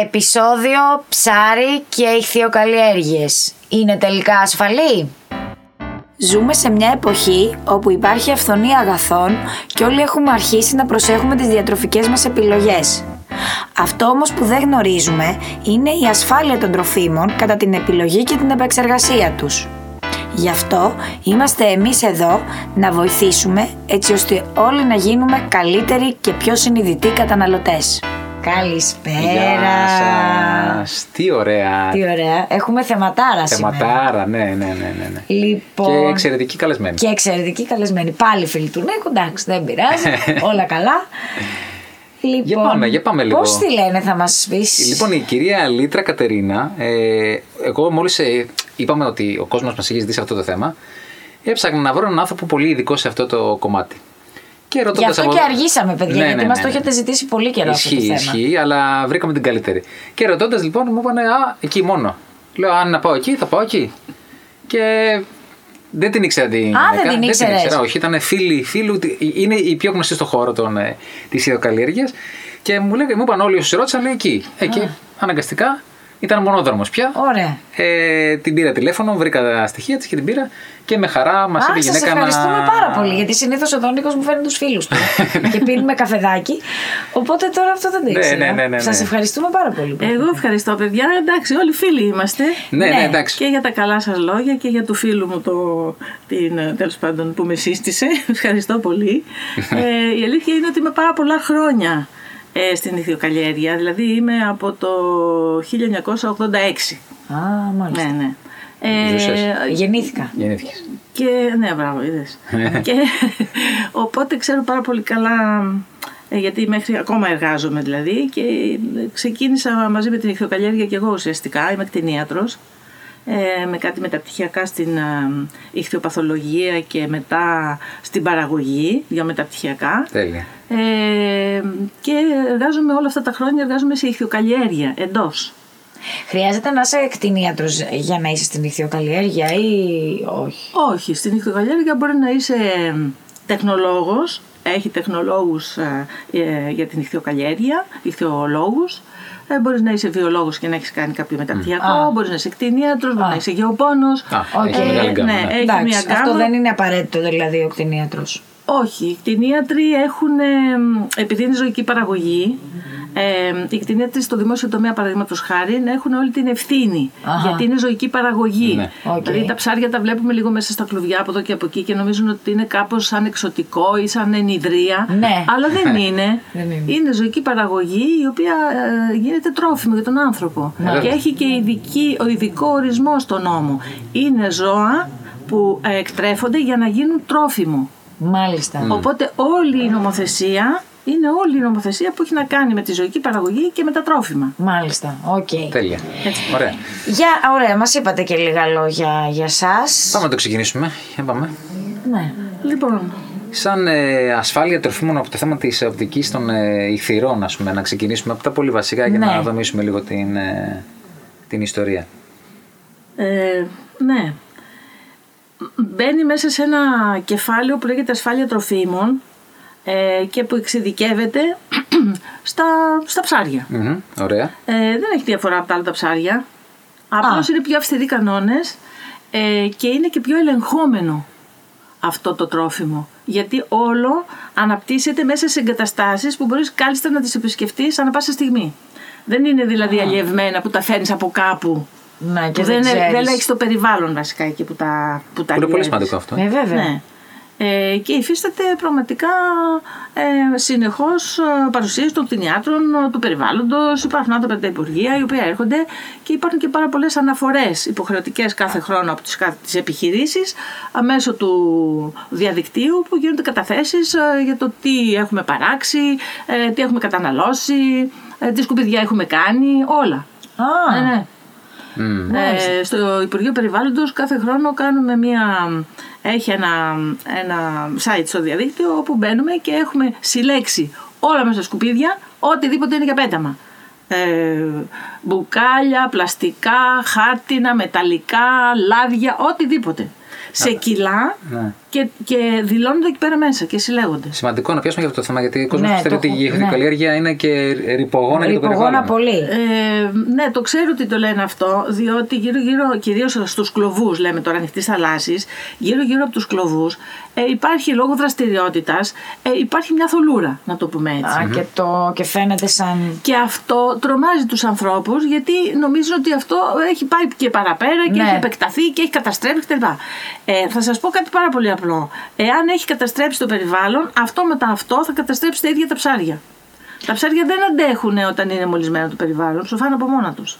Επισόδιο ψάρι και ηχθειοκαλλιέργειες. Είναι τελικά ασφαλή; Ζούμε σε μια εποχή όπου υπάρχει αυθονία αγαθών και όλοι έχουμε αρχίσει να προσέχουμε τις διατροφικές μας επιλογές. Αυτό όμως που δεν γνωρίζουμε είναι η ασφάλεια των τροφίμων κατά την επιλογή και την επεξεργασία τους. Γι' αυτό είμαστε εμείς εδώ να βοηθήσουμε έτσι ώστε όλοι να γίνουμε καλύτεροι και πιο συνειδητοί καταναλωτές. Καλησπέρα. Γεια σας. Τι ωραία. Τι ωραία. Έχουμε θεματάρα, Θεματάρα, ναι, ναι, ναι, ναι. ναι. Λοιπόν... Και εξαιρετική καλεσμένη. Και εξαιρετική καλεσμένη. Πάλι φίλοι του Νίκου, εντάξει, δεν πειράζει. όλα καλά. Λοιπόν, για πάμε, για πάμε λίγο. Πώς τη λένε θα μας πεις; Λοιπόν, η κυρία Λίτρα Κατερίνα, ε, εγώ μόλις ε, είπαμε ότι ο κόσμος μας έχει ζητήσει αυτό το θέμα, έψαχνα να βρω έναν άνθρωπο πολύ ειδικό σε αυτό το κομμάτι. Και Γι' αυτό από... και αργήσαμε, παιδιά, ναι, γιατί ναι, ναι, μα το έχετε ζητήσει πολύ καιρό ισχύει, αυτό το θέμα. Ισχύει, αλλά βρήκαμε την καλύτερη. Και ρωτώντας λοιπόν, μου είπαν, Α, εκεί μόνο. Λέω, Αν να πάω εκεί, θα πάω εκεί. Και δεν την ήξερα την Α, δεν την ήξερα. ήξερα, όχι. Ήταν φίλη, φίλου. Είναι η πιο γνωστή στον χώρο ε, της ιδιοκαλλιέργεια. Και μου, λέει, μου είπαν όλοι όσοι ρώτησαν, λέει εκεί. Εκεί, αναγκαστικά. Ήταν μονόδρομος πια. Ωραία. Ε, την πήρα τηλέφωνο, βρήκα τα στοιχεία της και την πήρα και με χαρά μας είπε η γυναίκα να. ευχαριστούμε πάρα πολύ. Γιατί συνήθως ο Δόνικος μου φέρνει τους φίλους του και πίνουμε καφεδάκι. Οπότε τώρα αυτό δεν το ήξερα. Ναι, ναι, ναι, ναι, Σας ευχαριστούμε πάρα πολύ. Εγώ ευχαριστώ, παιδιά. Εντάξει, όλοι φίλοι είμαστε. Ναι, ναι, εντάξει. Και για τα καλά σας λόγια και για του φίλου μου το, την, τέλος πάντων, που με σύστησε. ευχαριστώ πολύ. ε, η αλήθεια είναι ότι είμαι πάρα πολλά χρόνια ε, στην ηθιοκαλλιέργεια. Δηλαδή είμαι από το 1986. Α, μάλιστα. Ναι, ναι. Ε, γεννήθηκα. Γεννήθηκες. Και, ναι, μπράβο, είδες. και, οπότε ξέρω πάρα πολύ καλά, ε, γιατί μέχρι ακόμα εργάζομαι δηλαδή και ξεκίνησα μαζί με την ηχθειοκαλλιέργεια και εγώ ουσιαστικά, είμαι κτηνίατρος ε, με κάτι μεταπτυχιακά στην ε, ηχθειοπαθολογία και μετά στην παραγωγή για μεταπτυχιακά. Τέλεια. Ε, και εργάζομαι όλα αυτά τα χρόνια εργάζομαι σε ηχθειοκαλλιέργεια εντός. Χρειάζεται να είσαι κτηνίατρος για να είσαι στην ηχθειοκαλλιέργεια ή όχι; Όχι, στην ηχθειοκαλλιέργεια μπορεί να είσαι τεχνολόγος, έχει τεχνολόγους ε, ε, για την ηχθειοκαλλιέργεια, ηχθειολόγους, ε, μπορείς να είσαι βιολόγος και να έχεις κάνει κάποιο μεταπτυχιακό, μπορείς να είσαι κτηνίατρος, μπορείς να είσαι γεωπόνος. Okay. Ε, ναι, έχει μια γκάμα. Αυτό δεν είναι απαραίτητο δηλαδή ο κτηνίατρος. Όχι, οι κτηνίατροι έχουν, επειδή είναι ζωική παραγωγή, ε, οι κτηνίατροι στο δημόσιο τομέα, παραδείγματος χάρη, έχουν όλη την ευθύνη. Αχα. Γιατί είναι ζωική παραγωγή. Ναι. Okay. Δηλαδή τα ψάρια τα βλέπουμε λίγο μέσα στα κλουβιά από εδώ και από εκεί και νομίζουν ότι είναι κάπως σαν εξωτικό ή σαν ενιδρία. Ναι. Αλλά δεν είναι. δεν είναι. είναι ζωική παραγωγή η οποία ε, γίνεται τρόφιμο για τον άνθρωπο. Ναι. Και έχει και ειδική, ο ειδικό ορισμό στον νόμο. Είναι ζώα που ε, εκτρέφονται για να γίνουν τρόφιμο. Μάλιστα. Οπότε όλη η νομοθεσία είναι όλη η νομοθεσία που έχει να κάνει με τη ζωική παραγωγή και με τα τρόφιμα. Μάλιστα. OK. Okay. Τέλεια. Ωραία. Για, ωραία, μας είπατε και λίγα λόγια για σας. Πάμε να το ξεκινήσουμε. Για πάμε. Ναι. Λοιπόν, Σαν ε, ασφάλεια τροφίμων από το θέμα της οπτικής των ε, ιχθυηρών, ας πούμε, να ξεκινήσουμε από τα πολύ βασικά για Ναι. να δομήσουμε λίγο την, ε, την ιστορία. ε, ναι. Μπαίνει μέσα σε ένα κεφάλαιο που λέγεται ασφάλεια τροφίμων ε, και που εξειδικεύεται στα, στα ψάρια. Μμμ, Ωραία. Ε, δεν έχει διαφορά από τα άλλα τα ψάρια. Απλώς είναι πιο αυστηροί κανόνες ε, και είναι και πιο ελεγχόμενο αυτό το τρόφιμο. Γιατί όλο αναπτύσσεται μέσα σε εγκαταστάσεις που μπορείς κάλλιστα να τις επισκεφτείς ανά πάσα στιγμή. Δεν είναι δηλαδή αλλιευμένα που τα φέρνεις από κάπου. Ναι, και Που δεν, δεν, ξέρεις. δεν έχεις το περιβάλλον βασικά εκεί που τα, που τα Που είναι πολύ αλλιεύεις. σημαντικό αυτό. Ε, βέβαια. Ναι. Ε, και υφίσταται πραγματικά ε, συνεχώς ε, παρουσίαση των κτηνιάτρων ε, του περιβάλλοντος. Υπάρχουν άτομα από τα Υπουργεία οι οποίοι έρχονται και υπάρχουν και πάρα πολλές αναφορές υποχρεωτικές κάθε χρόνο από τις, κα- τις επιχειρήσεις αμέσω του διαδικτύου που γίνονται καταθέσεις ε, για το τι έχουμε παράξει, ε, τι έχουμε καταναλώσει, ε, τι σκουπιδιά έχουμε κάνει, όλα. Α, Ναι, ναι. Μμ. Ε, στο Υπουργείο Περιβάλλοντος κάθε χρόνο κάνουμε μια, έχει ένα, ένα site στο διαδίκτυο όπου μπαίνουμε και έχουμε συλλέξει όλα μέσα στα σκουπίδια, οτιδήποτε είναι για πέταμα. Ε, μπουκάλια, πλαστικά, χάρτινα, μεταλλικά, λάδια, οτιδήποτε. Σε κιλά Ναι. Και, και δηλώνονται εκεί πέρα μέσα και συλλέγονται. Σημαντικό να πιάσουμε για αυτό το θέμα γιατί ο κόσμος Ναι, πιστεύει το ότι η έχω- ναι. ηχθειοκαλλιέργεια είναι και ρηπογόνα για το Ρηπογόνα περιβάλλον. πολύ. Ε, ναι, το ξέρω ότι το λένε αυτό, διότι γύρω-γύρω, κυρίως στους κλοβούς, λέμε τώρα ανοιχτής θαλάσσης, γύρω-γύρω από τους κλοβούς, ε, υπάρχει λόγω δραστηριότητας, ε, υπάρχει μια θολούρα, να το πούμε έτσι. Α, και, το, και φαίνεται σαν. Και αυτό τρομάζει τους ανθρώπους γιατί νομίζουν ότι αυτό έχει πάει και παραπέρα και Ναι. έχει επεκταθεί και έχει καταστρέψει κτλ. Ε, θα σας πω κάτι πάρα πολύ απλό. Εάν έχει καταστρέψει το περιβάλλον, αυτό μετά αυτό θα καταστρέψει τα ίδια τα ψάρια. Τα ψάρια δεν αντέχουν όταν είναι μολυσμένο το περιβάλλον, σου φάνε από μόνα τους.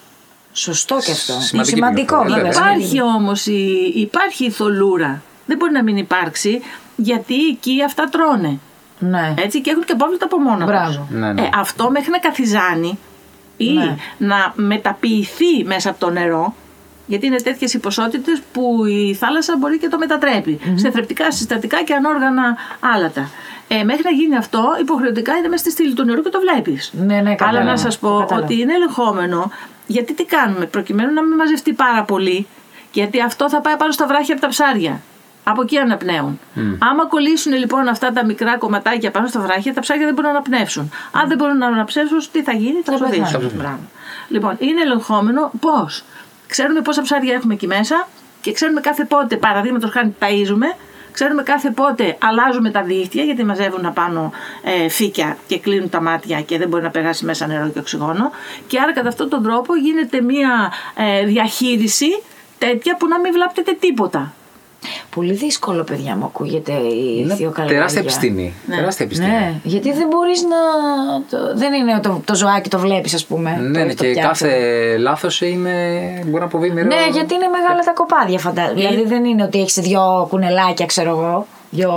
Σωστό και αυτό. Είναι Σημαντική σημαντικό, πληροφορία, βέβαια. βέβαια. Υπάρχει όμως η, υπάρχει η θολούρα. Δεν μπορεί να μην υπάρξει γιατί εκεί αυτά τρώνε. Ναι. Έτσι και έχουν και απόβλητα από μόνα τους. Μπράβο. Ναι, ναι. Ε, αυτό μέχρι να καθιζάνει ή Ναι. να μεταποιηθεί μέσα από το νερό, γιατί είναι τέτοιες οι ποσότητες που η θάλασσα μπορεί και το μετατρεπει σε θρεπτικά, συστατικά και ανόργανα άλατα. Ε, μέχρι να γίνει αυτό, υποχρεωτικά είναι μέσα στη στήλη του νερού και το βλέπεις. Ναι, ναι, Αλλά κατάλαβα. να σας πω Κατάλαβα. ότι είναι ελεγχόμενο, γιατί τι κάνουμε, προκειμένου να μην μαζευτεί πάρα πολύ, γιατί αυτό θα πάει πάνω στα βράχια από τα ψάρια. Από εκεί αναπνέουν. Άμα κολλήσουν λοιπόν αυτά τα μικρά κομματάκια πάνω στα βράχια, τα ψάρια δεν μπορούν να αναπνεύσουν. Αν δεν μπορούν να αναψεύσουν, τι θα γίνει, θα Θα πεθάνουν. σωθήσουν. Μπράβο. Λοιπόν, είναι ελεγχόμενο πώς; Ξέρουμε πόσα ψάρια έχουμε εκεί μέσα και ξέρουμε κάθε πότε, παραδείγματος χάρη, ταΐζουμε. Ξέρουμε κάθε πότε αλλάζουμε τα δίχτυα γιατί μαζεύουν απάνω ε, φύκια και κλείνουν τα μάτια και δεν μπορεί να περάσει μέσα νερό και οξυγόνο. Και άρα κατά αυτόν τον τρόπο γίνεται μια ε, διαχείριση τέτοια που να μην βλάπτεται τίποτα. Πολύ δύσκολο, παιδιά μου, ακούγεται η Είναι ηθιοκαλλιέργεια. τεράστια επιστήμη. Ναι. Τεράστια επιστήμη. Ναι, γιατί δεν μπορείς να. Το... Δεν είναι το, το ζωάκι το βλέπεις, ας πούμε. Ναι, το ναι, έχεις το και πιάτο. κάθε λάθος είναι. μπορεί να αποβεί μοιραίο. Ναι, γιατί είναι μεγάλα τα κοπάδια, Ε. φαντάζομαι. Δηλαδή δεν είναι ότι έχεις δύο κουνελάκια, ξέρω εγώ, δύο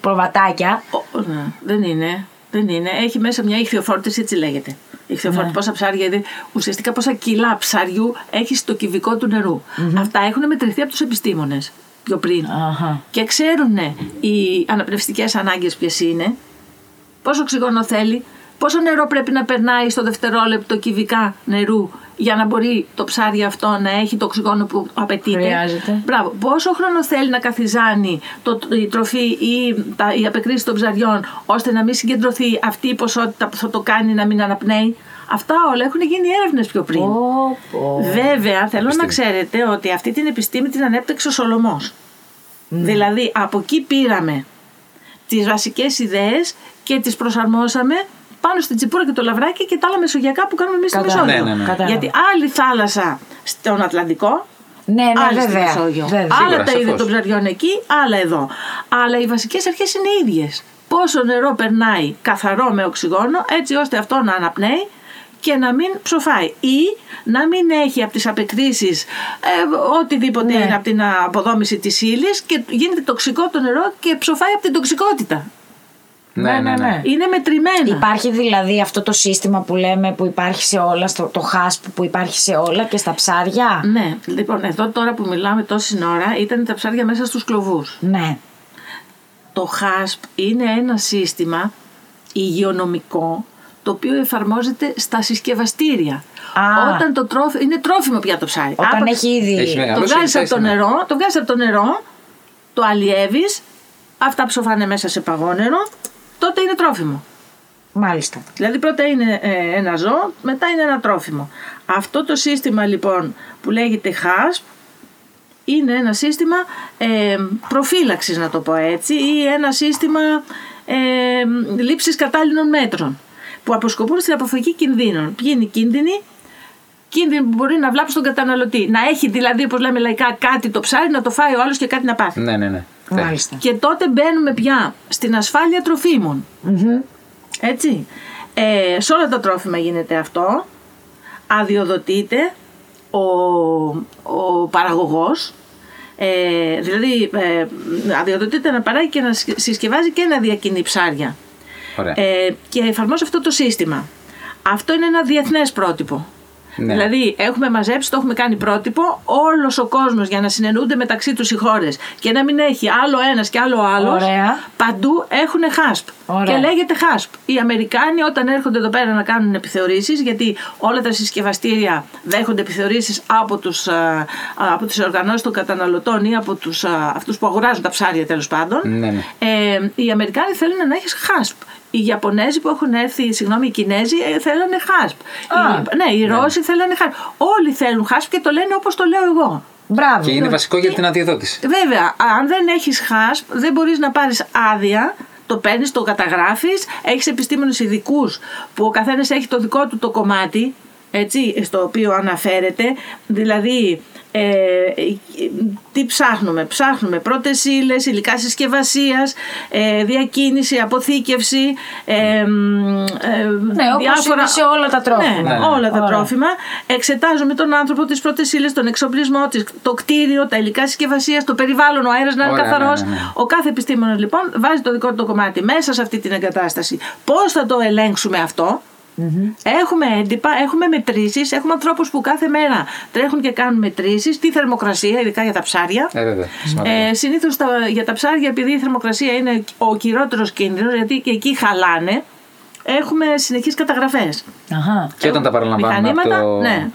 προβατάκια. Ο, ναι, δεν είναι. Δεν είναι. Έχει μέσα μια ηχθειοφόρτιση, έτσι λέγεται. Ηχθειοφόρτιση, Ναι. πόσα ψάρια είναι. Ουσιαστικά πόσα κιλά ψαριού έχεις στο κυβικό του νερου Αυτά έχουν μετρηθεί από τους επιστήμονες πιο πριν. Αχα. Και ξέρουν οι αναπνευστικές ανάγκες ποιες είναι, πόσο οξυγόνο θέλει, πόσο νερό πρέπει να περνάει στο δευτερόλεπτο κυβικά νερού για να μπορεί το ψάρι αυτό να έχει το οξυγόνο που απαιτείται. Χρειάζεται. Μπράβο. Πόσο χρόνο θέλει να καθιζάνει το, η τροφή ή τα, η απεκρίση των ψαριών ώστε να μην συγκεντρωθεί αυτή η ποσότητα που θα το κάνει να μην αναπνέει; Αυτά όλα έχουν γίνει έρευνες πιο πριν. Πω, πω. Βέβαια, θέλω να Επιστήμη. ξέρετε ότι αυτή την επιστήμη την ανέπτυξε ο Σολομός. Δηλαδή, από εκεί πήραμε τις βασικές ιδέες και τις προσαρμόσαμε πάνω στην τσιπούρα και το λαβράκι και τα άλλα μεσογειακά που κάνουμε εμείς στη Κατάλαβα. Μεσόγειο. Ναι, ναι, ναι. Κατάλαβα. Γιατί άλλη θάλασσα στον Ατλαντικό, Ναι, ναι, άλλη στη βέβαια. Μεσόγειο. βέβαια. Άλλα Σίγουρα, τα είδη σαφώς. των ψαριών εκεί, άλλα εδώ. Αλλά οι βασικές αρχές είναι ίδιες. Πόσο νερό περνάει καθαρό με οξυγόνο, έτσι ώστε αυτό να αναπνέει και να μην ψοφάει ή να μην έχει από τις απεκρίσεις ε, οτιδήποτε Ναι. είναι από την αποδόμηση της ύλης και γίνεται τοξικό το νερό και ψοφάει από την τοξικότητα. Ναι, ναι, ναι. Είναι μετρημένα. Υπάρχει δηλαδή αυτό το σύστημα που λέμε που υπάρχει σε όλα, στο, το χάσπ που υπάρχει σε όλα και στα ψάρια; Ναι, λοιπόν, εδώ τώρα που μιλάμε τόση ώρα ήταν τα ψάρια μέσα στους κλοβούς. Ναι. Το HASP είναι ένα σύστημα υγειονομικό το οποίο εφαρμόζεται στα συσκευαστήρια. Α. Όταν το τρόφι... είναι τρόφιμο πια το ψάρι. Όταν Άπαξ έχει ήδη. Έχει μεγάλο. το Καλώς βγάζεις από ήρθες, το ναι. νερό, το βγάζεις από το νερό, το αλλιεύεις, αυτά ψοφάνε μέσα σε παγόνερο, τότε είναι τρόφιμο. Μάλιστα. Δηλαδή πρώτα είναι ε, ένα ζώο, μετά είναι ένα τρόφιμο. Αυτό το σύστημα λοιπόν που λέγεται HASP είναι ένα σύστημα ε, προφύλαξης να το πω έτσι ή ένα σύστημα ε, λήψης κατάλληλων μέτρων που αποσκοπούν στην αποφυγή κινδύνων. Ποιοι είναι οι κίνδυνοι; Κίνδυνοι που μπορεί να βλάψει τον καταναλωτή. Να έχει δηλαδή, όπως λέμε λαϊκά, κάτι το ψάρι, να το φάει ο άλλος και κάτι να πάθει. Ναι, ναι, ναι. Μάλιστα. Και τότε μπαίνουμε πια στην ασφάλεια τροφίμων. Έτσι. Ε, σε όλα τα τρόφιμα γίνεται αυτό. Αδειοδοτείται ο, ο παραγωγός. Ε, δηλαδή ε, αδειοδοτείται να παράγει και να συσκε- συσκευάζει και να διακινεί ψάρια. Ωραία. Ε, και εφαρμόζει αυτό το σύστημα. Αυτό είναι ένα διεθνές πρότυπο. Ναι. Δηλαδή, έχουμε μαζέψει, το έχουμε κάνει πρότυπο, όλος ο κόσμος για να συνεννοούνται μεταξύ τους οι χώρες και να μην έχει άλλο ένας και άλλο άλλος. Ωραία. Παντού έχουν χάσπ. Ωραία. Και λέγεται χάσπ. Οι Αμερικάνοι όταν έρχονται εδώ πέρα να κάνουν επιθεωρήσεις, γιατί όλα τα συσκευαστήρια δέχονται επιθεωρήσεις από τους, α, από τις οργανώσεις των καταναλωτών ή από τους, α, αυτούς που αγοράζουν τα ψάρια τέλος πάντων, Ναι, ναι. ε, οι Αμερικάνοι θέλουν να έχεις χάσπ. Οι Ιαπωνέζοι που έχουν έρθει, συγγνώμη, οι Κινέζοι ε, θέλανε χάσπ. Α, οι, ναι, οι Ρώσοι θέλανε χάσπ. Όλοι θέλουν χάσπ και το λένε όπως το λέω εγώ. Μπράβο. Και είναι βασικό για την αδειοδότηση. Βέβαια, αν δεν έχεις χάσπ, δεν μπορείς να πάρεις άδεια, το παίρνεις, το καταγράφεις, έχεις επιστήμονες ειδικούς που ο καθένας έχει το δικό του το κομμάτι, έτσι, στο οποίο αναφέρεται, δηλαδή ε, τι ψάχνουμε, ψάχνουμε πρώτες ύλες, υλικά συσκευασίας, ε, διακίνηση, αποθήκευση, ε, μ, ε, Ναι, όπως είναι σε όλα τα τρόφιμα. Ναι, Ναι, όλα τα Ωραία. τρόφιμα. Εξετάζουμε τον άνθρωπο, τις πρώτες ύλες, τον εξοπλισμό, της, το κτίριο, τα υλικά συσκευασίας, το περιβάλλον, ο αέρας να είναι Ωραία, καθαρός. ναι, ναι, ναι. Ο κάθε επιστήμονας λοιπόν βάζει το δικό του το κομμάτι μέσα σε αυτή την εγκατάσταση. Πώς θα το ελέγξουμε αυτό; Έχουμε έντυπα, έχουμε μετρήσεις, έχουμε ανθρώπους που κάθε μέρα τρέχουν και κάνουν μετρήσεις, τη θερμοκρασία, ειδικά για τα ψάρια. Ε, βέβαια. σημαντικό. Ε, Συνήθω για τα ψάρια, επειδή η θερμοκρασία είναι ο κυριότερος κίνδυνος, γιατί και εκεί χαλάνε, έχουμε συνεχείς καταγραφές. Αχα. και όταν τα παραλαμβάνουμε από Μηχανήματα, το... ναι.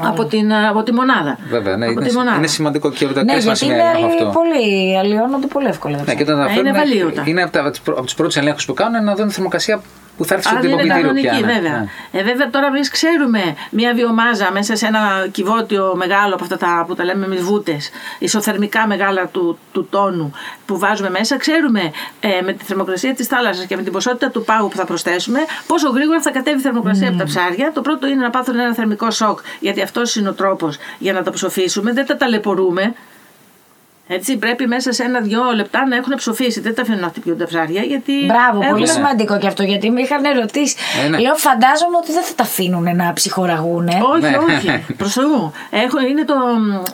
Από, την, από τη μονάδα. Βέβαια, ναι, από είναι, τη μονάδα. είναι σημαντικό και από τα Ναι, κρίσιμα γιατί σημεία είναι έχω αυτό. πολύ, αλλοιώνονται πολύ εύκολα. τα Ναι, και ψάρια. όταν τα Ε, είναι φέρνουν, βαλίωτα. είναι από, τα, από τους πρώτους ελέγχους που κάνουν να δουν τη θερμοκρασία που θα έρθει στο Αν τύπο είναι πλυντήριο κανονική, πια. ναι. βέβαια. Ναι. Ε, βέβαια, τώρα εμείς ξέρουμε μια βιομάζα μέσα σε ένα κυβότιο μεγάλο από αυτά τα, που τα λέμε εμείς βούτες, ισοθερμικά μεγάλα του, του τόνου που βάζουμε μέσα. Ξέρουμε ε, με τη θερμοκρασία της θάλασσας και με την ποσότητα του πάγου που θα προσθέσουμε πόσο γρήγορα θα κατέβει η θερμοκρασία από τα ψάρια. Το πρώτο είναι να πάθουν ένα θερμικό σοκ, γιατί αυτός είναι ο τρόπος για να τα ψοφήσουμε. Δεν τα ταλαιπωρούμε. Έτσι, πρέπει μέσα σε ένα-δυο λεπτά να έχουν ψοφήσει. Δεν τα αφήνουν να χτυπιούν τα ψάρια. Γιατί Μπράβο, έχουν- πολύ σημαντικό και αυτό γιατί με είχαν ερωτήσει. Ε, ναι. Λέω, φαντάζομαι ότι δεν θα τα αφήνουν να ψυχοραγούν. Όχι, Ναι. όχι. Προ Θεού. Έχω, είναι το,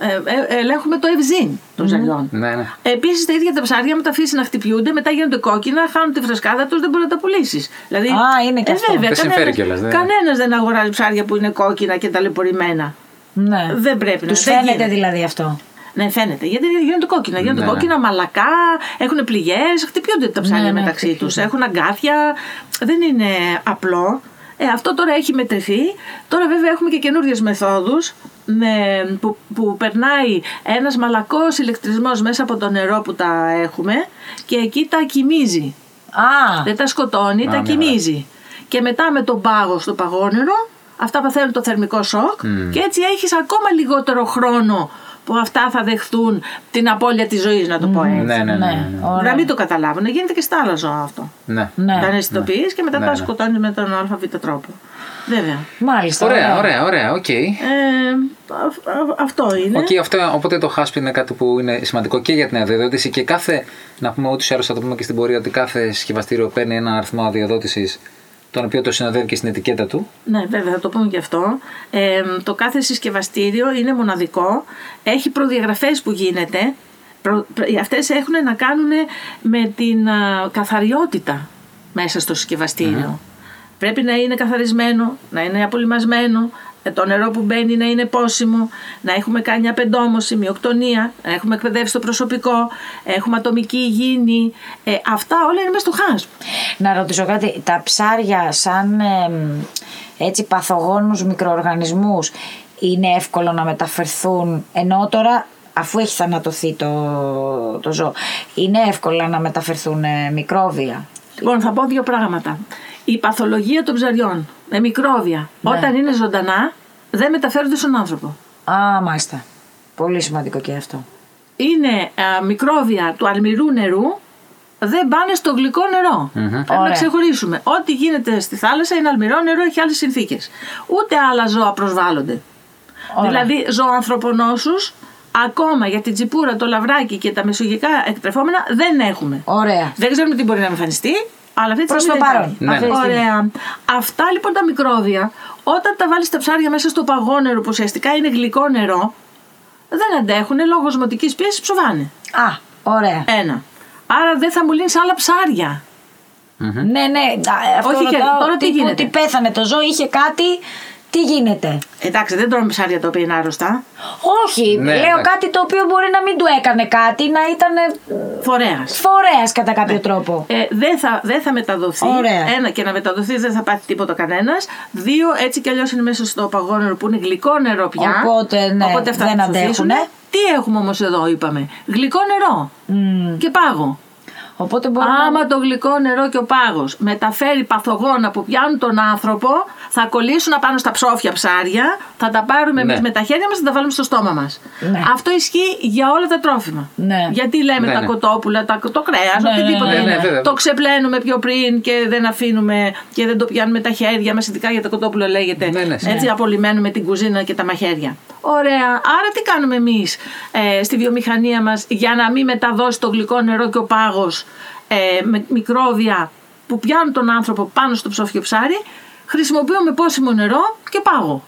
ε, ε, ελέγχουμε το ευζήν των ζαλιών. Ναι, ναι. Επίσης τα ίδια τα ψάρια, με τα αφήσεις να χτυπιούνται, μετά γίνονται κόκκινα, χάνουν τη φρεσκάδα τους, δεν μπορεί να τα πουλήσεις. Δηλαδή, Α, είναι και αυτό. Βέβαια, Δεν συμφέρει κανένας- κιόλας, δεν- κανένας δεν αγοράζει ψάρια που είναι κόκκινα και ταλαιπωρημένα. Ναι. Δεν πρέπει να Τους δεν φαίνεται γίνεται. δηλαδή αυτό. Ναι, φαίνεται. Γιατί γίνονται κόκκινα. Γίνονται Ναι, ναι. κόκκινα, μαλακά, έχουν πληγές, χτυπιούνται τα ψάρια Ναι, ναι, μεταξύ τους. χτυπιούνται. Έχουν αγκάθια. Δεν είναι απλό. Ε, αυτό τώρα έχει μετρηθεί. Τώρα βέβαια έχουμε και καινούριες μεθόδους με, που, που περνάει ένας μαλακός ηλεκτρισμός μέσα από το νερό που τα έχουμε και εκεί τα κοιμίζει. Α, Δεν τα σκοτώνει, Α, τα μια κοιμίζει. Και μετά με τον πάγο στο παγόνερο, αυτά παθαίνουν το θερμικό σοκ και έτσι έχεις ακόμα λιγότερο χρόνο που αυτά θα δεχθούν την απώλεια της ζωής, να το πω έτσι. Ναι, ναι, ναι. ναι, ναι. ωραία. Να μην το καταλάβουν. Γίνεται και στα άλλα ζώα αυτό. Ναι. Ναι. Τα αναισθητοποιείς και μετά Ναι, τα ναι. σκοτώνεις με τον Α, Β τρόπο. Βέβαια. μάλιστα. Ωραία, ωραία, ωραία, οκ. Ε, α- α- αυτό είναι. Οκ, αυτό, οπότε το HACCP είναι κάτι που είναι σημαντικό και για την αδειοδότηση και κάθε, να πούμε ούτως ή άλλως θα το πούμε και στην πορεία, ότι κάθε συσκευαστήριο παίρνει έναν αριθμό αδειοδότησης τον οποίο το συνοδεύει και στην ετικέτα του. Ναι, βέβαια, θα το πούμε και αυτό. Ε, το κάθε συσκευαστήριο είναι μοναδικό. Έχει προδιαγραφές που γίνεται. Προ, προ- αυτές έχουν να κάνουν με την α, καθαριότητα μέσα στο συσκευαστήριο. Πρέπει να είναι καθαρισμένο, να είναι απολυμασμένο, ε, το νερό που μπαίνει να είναι πόσιμο, να έχουμε κάνει απεντόμωση, μειοκτονία, να έχουμε εκπαιδεύσει το προσωπικό, έχουμε ατομική υγιεινή. Ε, αυτά όλα είναι μέσα στο χάσπ. Να ρωτήσω κάτι, τα ψάρια σαν εμ, έτσι παθογόνους μικροοργανισμούς είναι εύκολο να μεταφερθούν; Ενώ τώρα αφού έχει θανατωθεί το, το ζώο είναι εύκολο να μεταφερθούν ε, μικρόβια; Λοιπόν, θα πω δύο πράγματα. Η παθολογία των ψαριών με μικρόβια, όταν είναι ζωντανά, δεν μεταφέρονται στον άνθρωπο. Α, μάλιστα. Πολύ σημαντικό και αυτό. Είναι α, μικρόβια του αλμυρού νερού, δεν πάνε στο γλυκό νερό. Πρέπει να Ωραία. ξεχωρίσουμε. Ό,τι γίνεται στη θάλασσα είναι αλμυρό νερό, έχει άλλες συνθήκες. Ούτε άλλα ζώα προσβάλλονται. Ωραία. Δηλαδή, ζωοανθρωπονόσους, ακόμα για την τσιπούρα, το λαβράκι και τα μεσογειακά εκτρεφόμενα, δεν έχουμε. Ωραία. Δεν ξέρουμε τι μπορεί να εμφανιστεί, αλλά αυτή τη Προς στιγμή το δεν παρόν. υπάρχει. Ναι, Αυτή τη στιγμή. Ωραία. Αυτά λοιπόν τα μικρόβια, όταν τα βάλεις τα ψάρια μέσα στο παγόνερο που ουσιαστικά είναι γλυκό νερό, δεν αντέχουν λόγω οσμοτική πίεσης ψοβάνε. Α, ωραία. Ένα. Άρα δεν θα μου λύνεις άλλα ψάρια. Ναι, ναι. α, Αυτό Όχι, ρωτάω, τώρα τι τύπου γίνεται; ότι πέθανε το ζώο, είχε κάτι Τι γίνεται; Εντάξει, δεν τρώμε ψάρια τα οποία είναι άρρωστα. Όχι, Ναι, λέω εντάξει. κάτι το οποίο μπορεί να μην του έκανε κάτι, να ήταν Φορέας. φορέας κατά κάποιο τρόπο. Ε, δεν, θα, δεν θα μεταδοθεί. Ωραία. Ένα και να μεταδοθείς δεν θα πάθει τίποτα κανένας. Δύο, έτσι κι αλλιώς είναι μέσα στο παγόνερο που είναι γλυκό νερό πια. Οπότε, ναι, Οπότε αυτά δεν θα ψοφήσουν. αντέχουνε. Τι έχουμε όμως εδώ, είπαμε. Γλυκό νερό Μμμ. και πάγο. Οπότε μπορεί να. Άμα το γλυκό νερό και ο πάγος μεταφέρει παθογόνα που πιάνουν τον άνθρωπο, θα κολλήσουν απάνω στα ψόφια ψάρια, θα τα πάρουμε Ναι. εμείς με τα χέρια μας και θα τα βάλουμε στο στόμα μας. Ναι. Αυτό ισχύει για όλα τα τρόφιμα. Ναι. Γιατί λέμε Ναι, τα ναι. κοτόπουλα, τα, το κρέας, Ναι, οτιδήποτε. ναι, ναι, ναι, βέβαια. το ξεπλένουμε πιο πριν και δεν αφήνουμε και δεν το πιάνουμε τα χέρια μας, ειδικά για το κοτόπουλο λέγεται. Ναι, ναι, Έτσι απολυμμένουμε την κουζίνα και τα μαχαίρια. Ωραία. Άρα τι κάνουμε εμείς ε, στη βιομηχανία μας για να μην μεταδώσει το γλυκό νερό και ο πάγος ε, με μικρόβια που πιάνουν τον άνθρωπο πάνω στο ψόφιο ψάρι, χρησιμοποιούμε πόσιμο νερό και πάγο.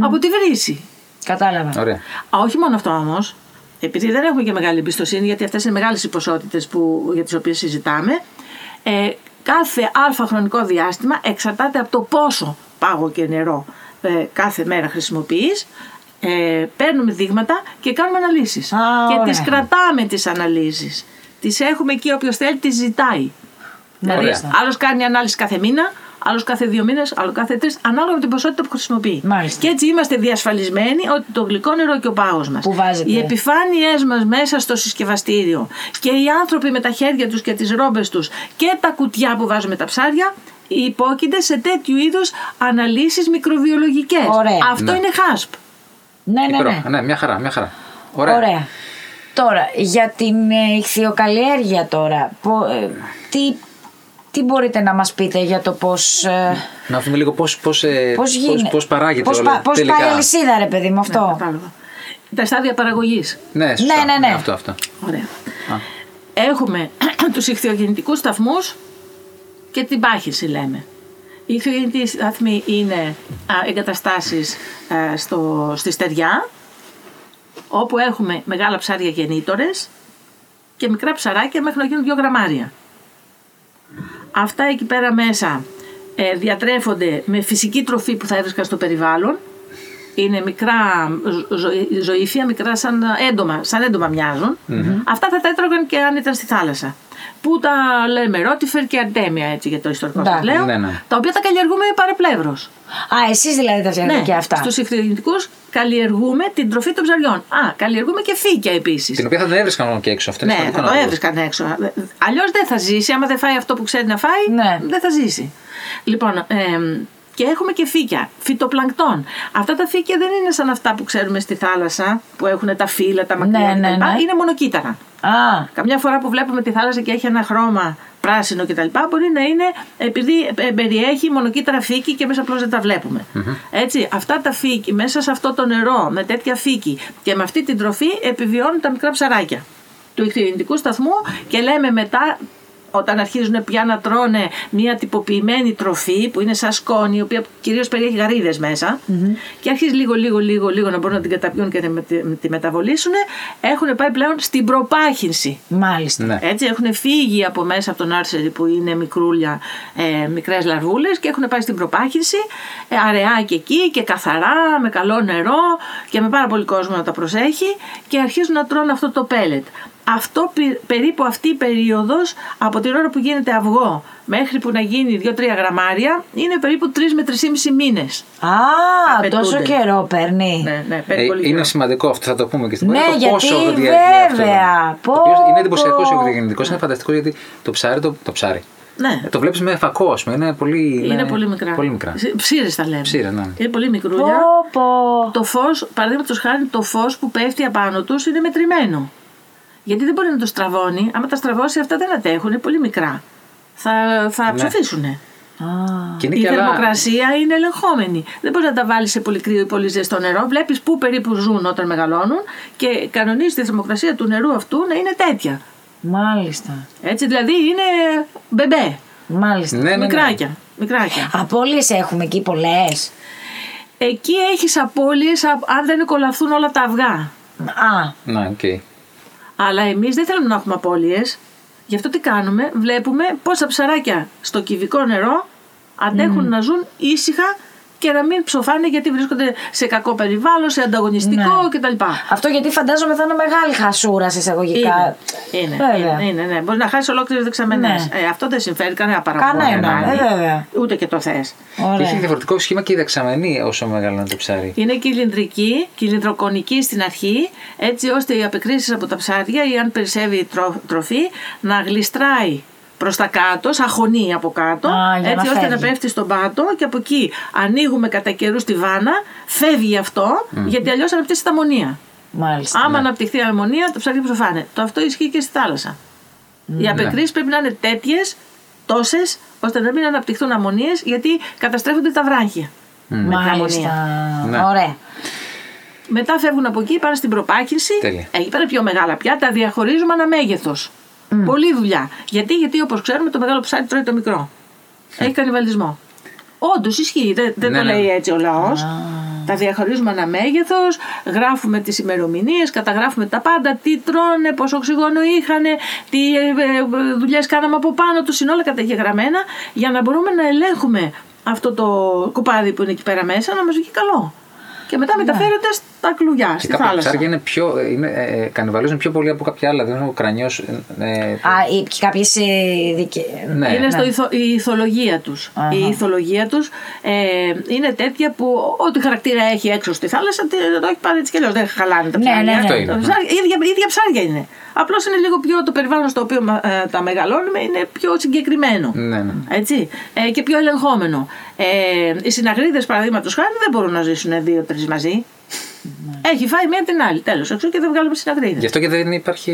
Από τη βρύση. Κατάλαβα. Ωραία. Α, όχι μόνο αυτό όμως. Επειδή δεν έχουμε και μεγάλη εμπιστοσύνη, γιατί αυτές είναι μεγάλες οι ποσότητε για τις οποίες συζητάμε, ε, κάθε αλφα χρονικό διάστημα εξαρτάται από το πόσο πάγο και νερό ε, κάθε μέρα χρησιμοποιείς. Ε, παίρνουμε δείγματα και κάνουμε αναλύσεις. Α, και ωραία. τις κρατάμε τις αναλύσεις. Τις έχουμε εκεί όποιος θέλει τις ζητάει. Δηλαδή, Ωραία. άλλος κάνει ανάλυση κάθε μήνα, άλλος κάθε δύο μήνες, άλλο κάθε τρεις, ανάλογα με την ποσότητα που χρησιμοποιεί. Μάλιστα. Και έτσι είμαστε διασφαλισμένοι ότι το γλυκό νερό και ο πάγος μας, Που βάζετε. οι επιφάνειές μας μέσα στο συσκευαστήριο και οι άνθρωποι με τα χέρια τους και τις ρόμπες τους και τα κουτιά που βάζουμε τα ψάρια υπόκεινται σε τέτοιου είδους αναλύσεις μικροβιολογικές. Ωραία. Αυτό Ναι. είναι χάσπ. Ναι, ναι, Υπερό. ναι. ναι, μια χαρά, μια χαρά. Ωραία. Ωραία. Τώρα, για την ε, ηχθειοκαλλιέργεια τώρα, πο- ε, τι, τι μπορείτε να μας πείτε για το πώς, ε, Να δούμε λίγο πώς, πώς, ε, πώς πώς, γίνεται. πώς παράγεται πώς, όλα πα- πώς τελικά. πάει η αλυσίδα ρε παιδί μου αυτό; Ναι, κατάλαβα. Τα στάδια παραγωγής. Ναι, σωστά. Ναι, ναι, ναι. Αυτό, αυτό. Ωραία. Α. Έχουμε τους ηχθειογεννητικούς σταθμούς και την πάχυνση λέμε. Οι ηχθειογεννητικοί σταθμοί είναι α, εγκαταστάσεις α, στο, στη στεριά, όπου έχουμε μεγάλα ψάρια γεννήτορες και μικρά ψαράκια μέχρι να γίνουν δύο γραμμάρια. Αυτά εκεί πέρα μέσα ε, διατρέφονται με φυσική τροφή που θα έβρισκα στο περιβάλλον. Είναι μικρά ζω- ζω- ζωήφια, μικρά σαν έντομα, σαν έντομα μοιάζουν. Αυτά θα τα έτρωγαν και αν ήταν στη θάλασσα. Που τα λέμε ρότιφερ και αρτέμια έτσι για το ιστορικό Εντάξει. σας λέω. Ναι, ναι. Τα οποία τα καλλιεργούμε παραπλεύρος. Α, εσείς δηλαδή τα ξέρετε και αυτά. Στους ηχθειογεννητικούς καλλιεργούμε την τροφή των ψαριών. Α, καλλιεργούμε και φύκια επίσης. Την οποία θα την έβρισκαν μόνο και έξω. Αυτό είναι Ναι, σημαντικό θα να το το έβρισκαν έξω. Αλλιώς δεν θα ζήσει. Άμα δεν φάει αυτό που ξέρει να φάει, Ναι. δεν θα ζήσει. Λοιπόν, εμ, και έχουμε και φύκια, φυτοπλανκτών. Αυτά τα φύκια δεν είναι σαν αυτά που ξέρουμε στη θάλασσα, που έχουν τα φύλλα, τα μακριά Ναι, κτλ. ναι, ναι. Είναι μονοκύτταρα. Α, Καμιά φορά που βλέπουμε τη θάλασσα και έχει ένα χρώμα πράσινο κτλ. Μπορεί να είναι επειδή ε, περιέχει μονοκύτταρα φύκη και εμεί απλώς δεν τα βλέπουμε. Έτσι, αυτά τα φύκη μέσα σε αυτό το νερό, με τέτοια φύκη και με αυτή την τροφή επιβιώνουν τα μικρά ψαράκια του ηχθειογεννητικού σταθμού και λέμε μετά όταν αρχίζουν πια να τρώνε μια τυποποιημένη τροφή που είναι σαν σκόνη, η οποία κυρίως περιέχει γαρίδες μέσα και αρχίζει λίγο, λίγο, λίγο, λίγο να μπορούν να την καταπιούν και να τη, τη μεταβολήσουν, έχουν πάει πλέον στην προπάχυνση. μάλιστα. Ναι. Έτσι έχουν φύγει από μέσα από τον άρσερι που είναι μικρούλια, ε, μικρές λαρβούλες και έχουν πάει στην προπάχυνση, ε, αραιά και εκεί και καθαρά, με καλό νερό και με πάρα πολύ κόσμο να τα προσέχει και αρχίζουν να τρώνε αυτό το πέλετ. Αυτό πε- περίπου αυτή η περίοδος από την ώρα που γίνεται αυγό μέχρι που να γίνει 2-3 γραμμάρια είναι περίπου 3 με 3,5 μήνες. Α, Απαιτούνται. τόσο καιρό παίρνει. Ναι, ναι, παίρνει Ε, πολύ είναι καιρό. σημαντικό αυτό, θα το πούμε και στην Ναι, πορεία, το γιατί πόσο διαρκεί βέβαια, αυτό. πω, Το οποίο είναι εντυπωσιακό πω. ο ηχθειογεννητικό, είναι φανταστικό γιατί το ψάρι, το, το ψάρι. Ναι. Ε, Το βλέπεις με φακό, ας πούμε. Είναι πολύ, Είναι πολύ μικρά. Πολύ μικρά. Ψήρες τα λέμε. Ψήρες, ναι. Είναι πολύ μικρούλια. Πω, πω. το φως, παραδείγματος χάρη, το φως που πέφτει απάνω τους είναι μετρημένο. Γιατί δεν μπορεί να το στραβώνει. Άμα τα στραβώσει, αυτά δεν αντέχουν, είναι πολύ μικρά. Θα, θα Ναι. ψοφήσουν. Α, Και είναι Η και άλλα- θερμοκρασία είναι ελεγχόμενη. Δεν μπορεί να τα βάλει σε πολύ κρύο ή πολύ ζεστό νερό. Βλέπεις πού περίπου ζουν όταν μεγαλώνουν και κανονίζει τη θερμοκρασία του νερού αυτού να είναι τέτοια. μάλιστα. Έτσι δηλαδή είναι μπεμπέ. Μάλιστα. Ναι, ναι, ναι. Μικράκια. Μικράκια. Απώλειες έχουμε εκεί πολλές. Εκεί έχεις απώλειες αν δεν εκκολαφθούν όλα τα αυγά. Α, Ναι, οκ. Αλλά εμείς δεν θέλουμε να έχουμε απώλειες. Γι' αυτό τι κάνουμε, βλέπουμε πόσα ψαράκια στο κυβικό νερό αντέχουν να ζουν ήσυχα και να μην ψοφάνε γιατί βρίσκονται σε κακό περιβάλλον, σε ανταγωνιστικό Ναι. κτλ. Αυτό γιατί φαντάζομαι θα είναι μεγάλη χασούρα σε εισαγωγικά. Είναι, είναι, Βέβαια. είναι, είναι, ναι. Μπορεί να χάσει ολόκληρε δεξαμενές. Ναι. Ε, αυτό δεν συμφέρει κανένα παραγωγό. Κανένα, να κάνει. ε, βέβαια. Ούτε και το θες. Και Ωραία. έχει διαφορετικό σχήμα και η δεξαμενή όσο μεγάλο είναι το ψάρι. Είναι κυλινδρική, κυλινδροκονική στην αρχή, έτσι ώστε οι απεκρίσεις από τα ψάρια ή αν περισσεύει τροφ- τροφή να γλιστράει προς τα κάτω, σαν χωνή από κάτω, Α, για έτσι να ώστε φεύγει. να πέφτει στον πάτο και από εκεί ανοίγουμε κατά καιρούς τη βάνα, φεύγει αυτό, γιατί αλλιώς αναπτύσσει τα αμμονία. Μάλιστα. Άμα αναπτυχθεί η αμμονία, τα ψάρια ψοφάνε. Το αυτό ισχύει και στη θάλασσα. Οι απεκρίσεις πρέπει να είναι τέτοιες, τόσες, ώστε να μην αναπτυχθούν αμμονίες, γιατί καταστρέφονται τα βράχια. Με την Μάλιστα. αμμονία. Ναι. Ωραία. Μετά φεύγουν από εκεί, πάνε στην προπάκυνση. Τέλεια. Εκεί πέρα πιο μεγάλα πια, τα διαχωρίζουμε ανά μέγεθο. Πολλή δουλειά. Γιατί, γιατί όπως ξέρουμε, το μεγάλο ψάρι τρώει το μικρό. Έχει κανιβαλισμό. Όντως ισχύει, δεν, δεν Ναι, το ναι. λέει έτσι ο λαός. Τα διαχωρίζουμε ανά μέγεθος, γράφουμε τις ημερομηνίες, καταγράφουμε τα πάντα, τι τρώνε, πόσο οξυγόνο είχαν, τι ε, δουλειές κάναμε από πάνω τους, είναι όλα καταγεγραμμένα για να μπορούμε να ελέγχουμε αυτό το κουπάδι που είναι εκεί πέρα μέσα να μας βγει καλό. Και μετά μεταφέρεται στα κλουβιά, Και στη κάποια θάλασσα. ψάρια είναι πιο, είναι, ε, ε, κανιβαλίζουν πιο πολύ από κάποια άλλα. Δεν είναι ο κρανιός, ε, ε, Α, ή κάποιες. Δικαι... ναι. Είναι στο ηθο, η ηθολογία τους. Αχα. Η ηθολογία τους ε, είναι τέτοια που ό,τι χαρακτήρα έχει έξω στη θάλασσα τι- το έχει πάρει έτσι κι αλλιώς. Δεν χαλάνε τα Ναι, ψάρια. ναι, ναι. Αυτό είναι. Τα ψάρια- ίδια, ίδια ψάρια είναι. Απλώς είναι λίγο πιο το περιβάλλον στο οποίο μα- ε, τα μεγαλώνουμε είναι πιο συγκεκριμένο. Ναι, ναι. Έτσι, ε, και πιο ελεγχόμενο. Ε, οι συναγρίδες παραδείγματος χάρη δεν μπορούν να ζήσουν δύο-τρεις μαζί. Έχει φάει μία την άλλη. Τέλος. Έξω και δεν βγάλουμε συναγρίδε. Γι' αυτό και δεν υπάρχει.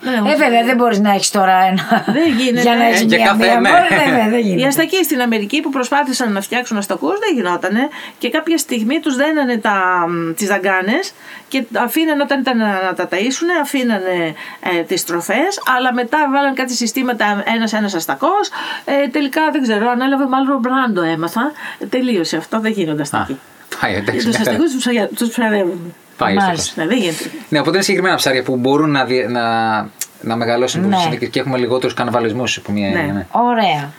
Δεν έχουν Ε, βέβαια, δεν μπορείς να έχεις τώρα ένα. Δεν γίνεται. Για να Ε, έχεις για μία κάθε- μία. ναι. Μπορεί, ναι, ναι, δεν Οι γίνεται. αστακοί στην Αμερική που προσπάθησαν να φτιάξουν αστακούς δεν γινότανε και κάποια στιγμή τους δένανε τα, μ, τις δαγκάνες και αφήνανε όταν ήταν να τα ταΐσουν αφήνανε ε, τις τροφές αλλά μετά βάλαν κάτι συστήματα ένας ένας αστακός ε, τελικά δεν ξέρω ανέλαβε μάλλον μπράντο έμαθα Ε, τελείωσε αυτό δεν γίνονται Α, αστακοί. Πάει, εντάξει. Τους μια χαρά. αστακούς τους ψαρια- τους ψαρεύουν. Πάει Μάλιστα. ευτυχώς. Ναι, δεν γίνεται. Ναι, οπότε είναι συγκεκριμένα ψάρια που μπορούν να, δι- να, να μεγαλώσουν Ναι. ναι. και έχουμε λιγότερους καναβαλισμούς από μία Ναι. έννοια. Ναι. Ωραία.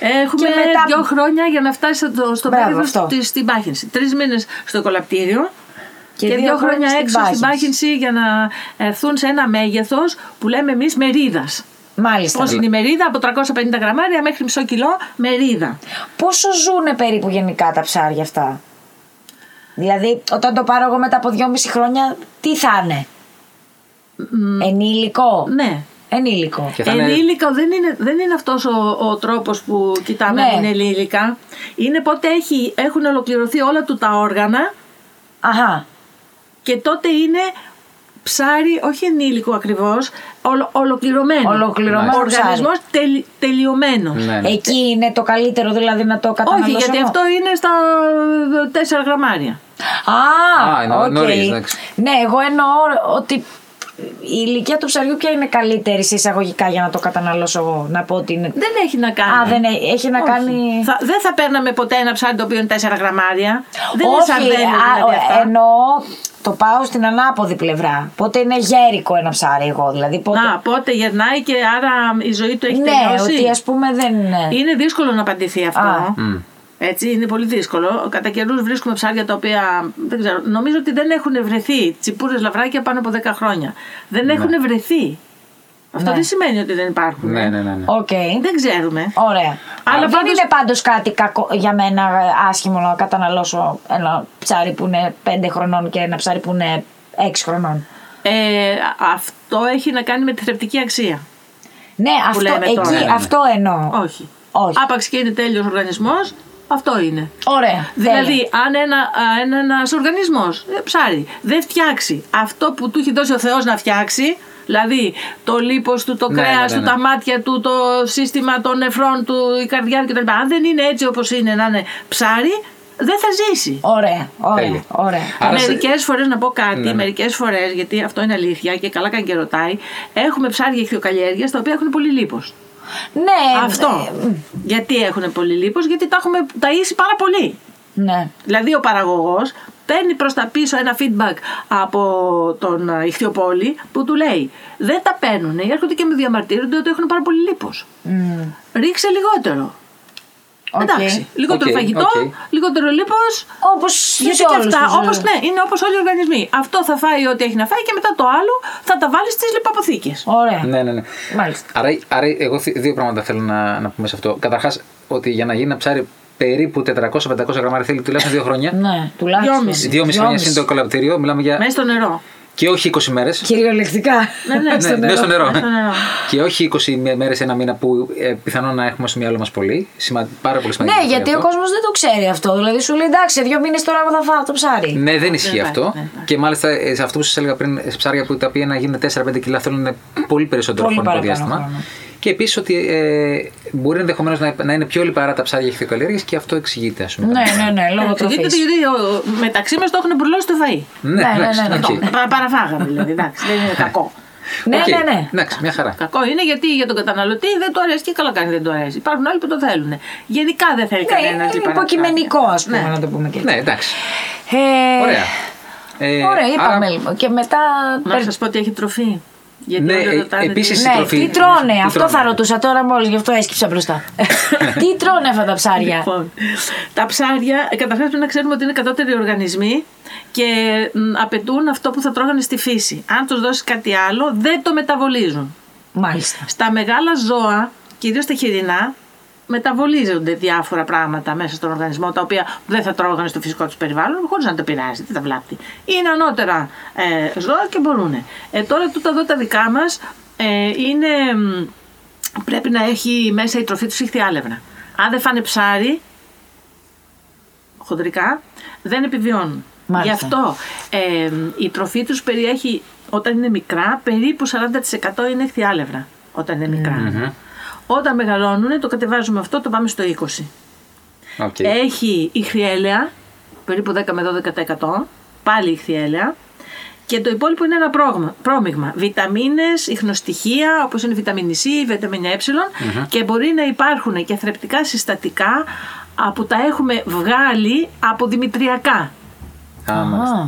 Έχουμε Και μετά- δύο χρόνια για να φτάσει στο, στο Μπράβο, μέγεθος αυτό. της- στην πάχυνση. Τρεις μήνες στο κολαπτήριο και, Και δύο, χρόνια στην έξω στην πάχυνση. πάχυνση για να έρθουν σε ένα μέγεθος που λέμε εμείς μερίδας. Μάλιστα. Πώς είναι η μερίδα, από 350 γραμμάρια μέχρι μισό κιλό μερίδα. Πόσο ζουνε περίπου γενικά τα ψάρια αυτά; Δηλαδή, όταν το πάρω εγώ μετά από δυόμιση χρόνια, τι θα είναι; Ενήλικο; Ναι. Ενήλικο. Και θα είναι- Ενήλικα δεν είναι, δεν είναι αυτός ο, ο τρόπος που κοιτάμε Ναι. αν είναι ενήλικα. Είναι πότε έχει, έχουν ολοκληρωθεί όλα του τα όργανα Αχα. και τότε είναι ψάρι, όχι ενήλικο ακριβώς, ολο, ολοκληρωμένο. Ολοκληρωμένο Ο οργανισμός τελ, τελειωμένος. Ναι, ναι. Εκεί είναι το καλύτερο δηλαδή να το καταναλώσω. Όχι, γιατί εγώ. αυτό είναι στα 4 γραμμάρια. Α, Α, εννοώ οκ. νωρίς, εντάξει. Ναι, εγώ εννοώ ότι η ηλικία του ψαριού ποια είναι καλύτερη σε εισαγωγικά για να το καταναλώσω εγώ. Να πω ότι είναι. Δεν έχει να κάνει. Α, δεν έ- έχει να Όχι. κάνει. Θα, δεν θα παίρναμε ποτέ ένα ψάρι το οποίο είναι 4 γραμμάρια. Δεν είναι Όχι, σαρδέλια α, δηλαδή αυτά. εννοώ το πάω στην ανάποδη πλευρά. Πότε είναι γέρικο ένα ψάρι εγώ, δηλαδή. Πότε... Να, πότε γερνάει και άρα η ζωή του έχει ναι, τελειώσει. ότι ας πούμε δεν είναι. Είναι δύσκολο να απαντηθεί αυτό. Α. Έτσι, είναι πολύ δύσκολο. Κατά καιρούς βρίσκουμε ψάρια τα οποία δεν ξέρω, νομίζω ότι δεν έχουν βρεθεί. Τσιπούρες λαβράκια πάνω από 10 χρόνια. Δεν έχουν βρεθεί. Αυτό Ναι. δεν σημαίνει ότι δεν υπάρχουν. Ναι, ναι, ναι. ναι. Οκ. Δεν ξέρουμε. Ωραία. Αλλά Αλλά δεν πάντως- είναι πάντως κάτι κακό για μένα ε, άσχημο να καταναλώσω ένα ψάρι που είναι 5 χρονών και ένα ψάρι που είναι 6 χρονών. Ε, αυτό έχει να κάνει με τη θρεπτική αξία. Ναι, αυτό, λέμε εκεί, τώρα. Ναι, ναι, ναι. αυτό εννοώ. Όχι. Όχι. Άπαξ και είναι τέλειος οργανισμός, αυτό είναι. Ωραία. Δηλαδή, τέλεια. αν ένα, α, ένα, ένας οργανισμός, ε, ψάρι, δεν φτιάξει αυτό που του έχει δώσει ο Θεός να φτιάξει, δηλαδή το λίπος του, το Ναι, κρέας ναι, ναι, του, ναι. τα μάτια του, το σύστημα των νεφρών του, η καρδιά του κτλ. Αν δεν είναι έτσι όπως είναι να είναι ψάρι, δεν θα ζήσει. Ωραία, ωραία, Τέλεια. ωραία. Άρα σε- Μερικές φορές να πω κάτι, Ναι, ναι. μερικές φορές, γιατί αυτό είναι αλήθεια και καλά κάνει και ρωτάει, έχουμε ψάρια ηχθειοκαλλιέργεια τα οποία έχουν πολύ λίπος. Ναι, Αυτό. Γιατί έχουν πολύ λίπος, γιατί τα έχουμε ταΐσει πάρα πολύ. Ναι. Δηλαδή ο παραγωγός παίρνει προς τα πίσω ένα feedback από τον ε, ηχθειοπόλη που του λέει δεν τα παίρνουν, έρχονται και με διαμαρτύρονται ότι έχουν πάρα πολύ λίπος. Μμ. Ρίξε λιγότερο. Οκ. Εντάξει. Λιγότερο Οκ, φαγητό, οκ. λιγότερο λίπος. Όπως Γιατί και αυτά, όπως ναι, είναι όπως όλοι οι οργανισμοί. Αυτό θα φάει ό,τι έχει να φάει και μετά το άλλο θα τα βάλεις στις λιποαποθήκες. Ωραία. Ναι, ναι, ναι. Μάλιστα. Άρα, άρα εγώ θυ- δύο πράγματα θέλω να, να πούμε σε αυτό. Καταρχάς, ότι για να γίνει ένα ψάρι περίπου 400-500 γραμμάρια θέλει τουλάχιστον δύο χρόνια. Ναι, τουλάχιστον. Δυόμιση. Δυόμιση χρόνια είναι το εκκολαπτήριο. Μιλάμε για. Μέσα στο νερό. και όχι 20 μέρες. Κυριολεκτικά. Ναι, ναι, Ναι, μέσα στο νερό. Μέσα στο νερό. και όχι 20 μέρες, ένα μήνα που ε, πιθανόν να έχουμε στο μυαλό μας πολύ. Σημα... Πάρα πολύ σημαντικό. Ναι, γιατί ο αυτό. κόσμος δεν το ξέρει αυτό. Δηλαδή σου λέει εντάξει, δύο μήνες τώρα εγώ θα φάω το ψάρι. Ναι, δεν ισχύει Δεν αυτό. υπάρχει, δεν υπάρχει. Και μάλιστα ε, σε αυτό που σας έλεγα πριν, σε ψάρια που τα οποία να γίνουν 4-5 κιλά θέλουν πολύ περισσότερο Πολύ χρονικό παραπάνω διάστημα. Χρόνο. Και επίσης ότι ε, μπορεί ενδεχομένως να, να είναι πιο λιπαρά τα ψάρια ιχθυοκαλλιέργειας και αυτό εξηγείται, ας πούμε. Ναι, ναι, ναι, λόγω τροφής. Εξηγείται γιατί ο- μεταξύ μας το έχουν μπουκώσει το φαΐ. Ναι, Ναι, ναι, εντάξει, ναι, ναι. οκ. Πα- Παραφάγαμε δηλαδή. Εντάξει, δεν είναι κακό. Ναι, Οκ, ναι, ναι. Εντάξει, μια χαρά. Κακό είναι γιατί για τον καταναλωτή δεν του αρέσει και καλά κάνει δεν του αρέσει. Υπάρχουν άλλοι που το θέλουν. Γενικά δεν θέλει Ναι, κανένα είναι υποκειμενικό, ας πούμε, Ναι. να το πούμε και έτσι. Ναι, εντάξει. Ε, Ωραία. Ε, Ωραία, είπαμε άρα- λοιπόν. Και μετά. Να σας πω ότι έχει τροφή. Γιατί Ναι, όλοι ε, ρωτάνε τι- επίσης- Ναι, τροφή. τι τρώνε, Τι αυτό τρώνε. θα ρωτούσα τώρα μόλις, γι' αυτό έσκυψα μπροστά. τι τρώνε αυτά τα ψάρια; Λοιπόν, τα ψάρια, καταρχάς πρέπει να ξέρουμε ότι είναι κατώτεροι οργανισμοί και μ, απαιτούν αυτό που θα τρώγανε στη φύση. Αν τους δώσεις κάτι άλλο, δεν το μεταβολίζουν. Μάλιστα. Στα μεγάλα ζώα, κυρίως τα χοιρινά, μεταβολίζονται διάφορα πράγματα μέσα στον οργανισμό τα οποία δεν θα τρώγανε στο φυσικό τους περιβάλλον χωρίς να το πειράζει, δεν τα βλάπτει. Είναι ανώτερα ε, ζώα και μπορούν. Ε, τώρα τούτα εδώ τα δικά μας ε, είναι. μ, Πρέπει να έχει μέσα η τροφή τους ηχθιάλευρα. Αν δεν φάνε ψάρι, χοντρικά, δεν επιβιώνουν. Μάλιστα. Γι' αυτό ε, η τροφή τους περιέχει, όταν είναι μικρά, περίπου 40% είναι ιχθυάλευρα, όταν είναι μικρά. Όταν μεγαλώνουν, το κατεβάζουμε αυτό, το πάμε στο 20%. Οκ. Έχει ιχθυέλαια, περίπου 10 με 12%, πάλι ιχθυέλαια. Και το υπόλοιπο είναι ένα πρόγμα- πρόμειγμα. Βιταμίνες, ιχνοστοιχεία, όπως είναι η βιταμίνη C, η βιταμίνη Ε και μπορεί να υπάρχουν και θρεπτικά συστατικά α, που τα έχουμε βγάλει από δημητριακά. Α, μάλιστα. Α,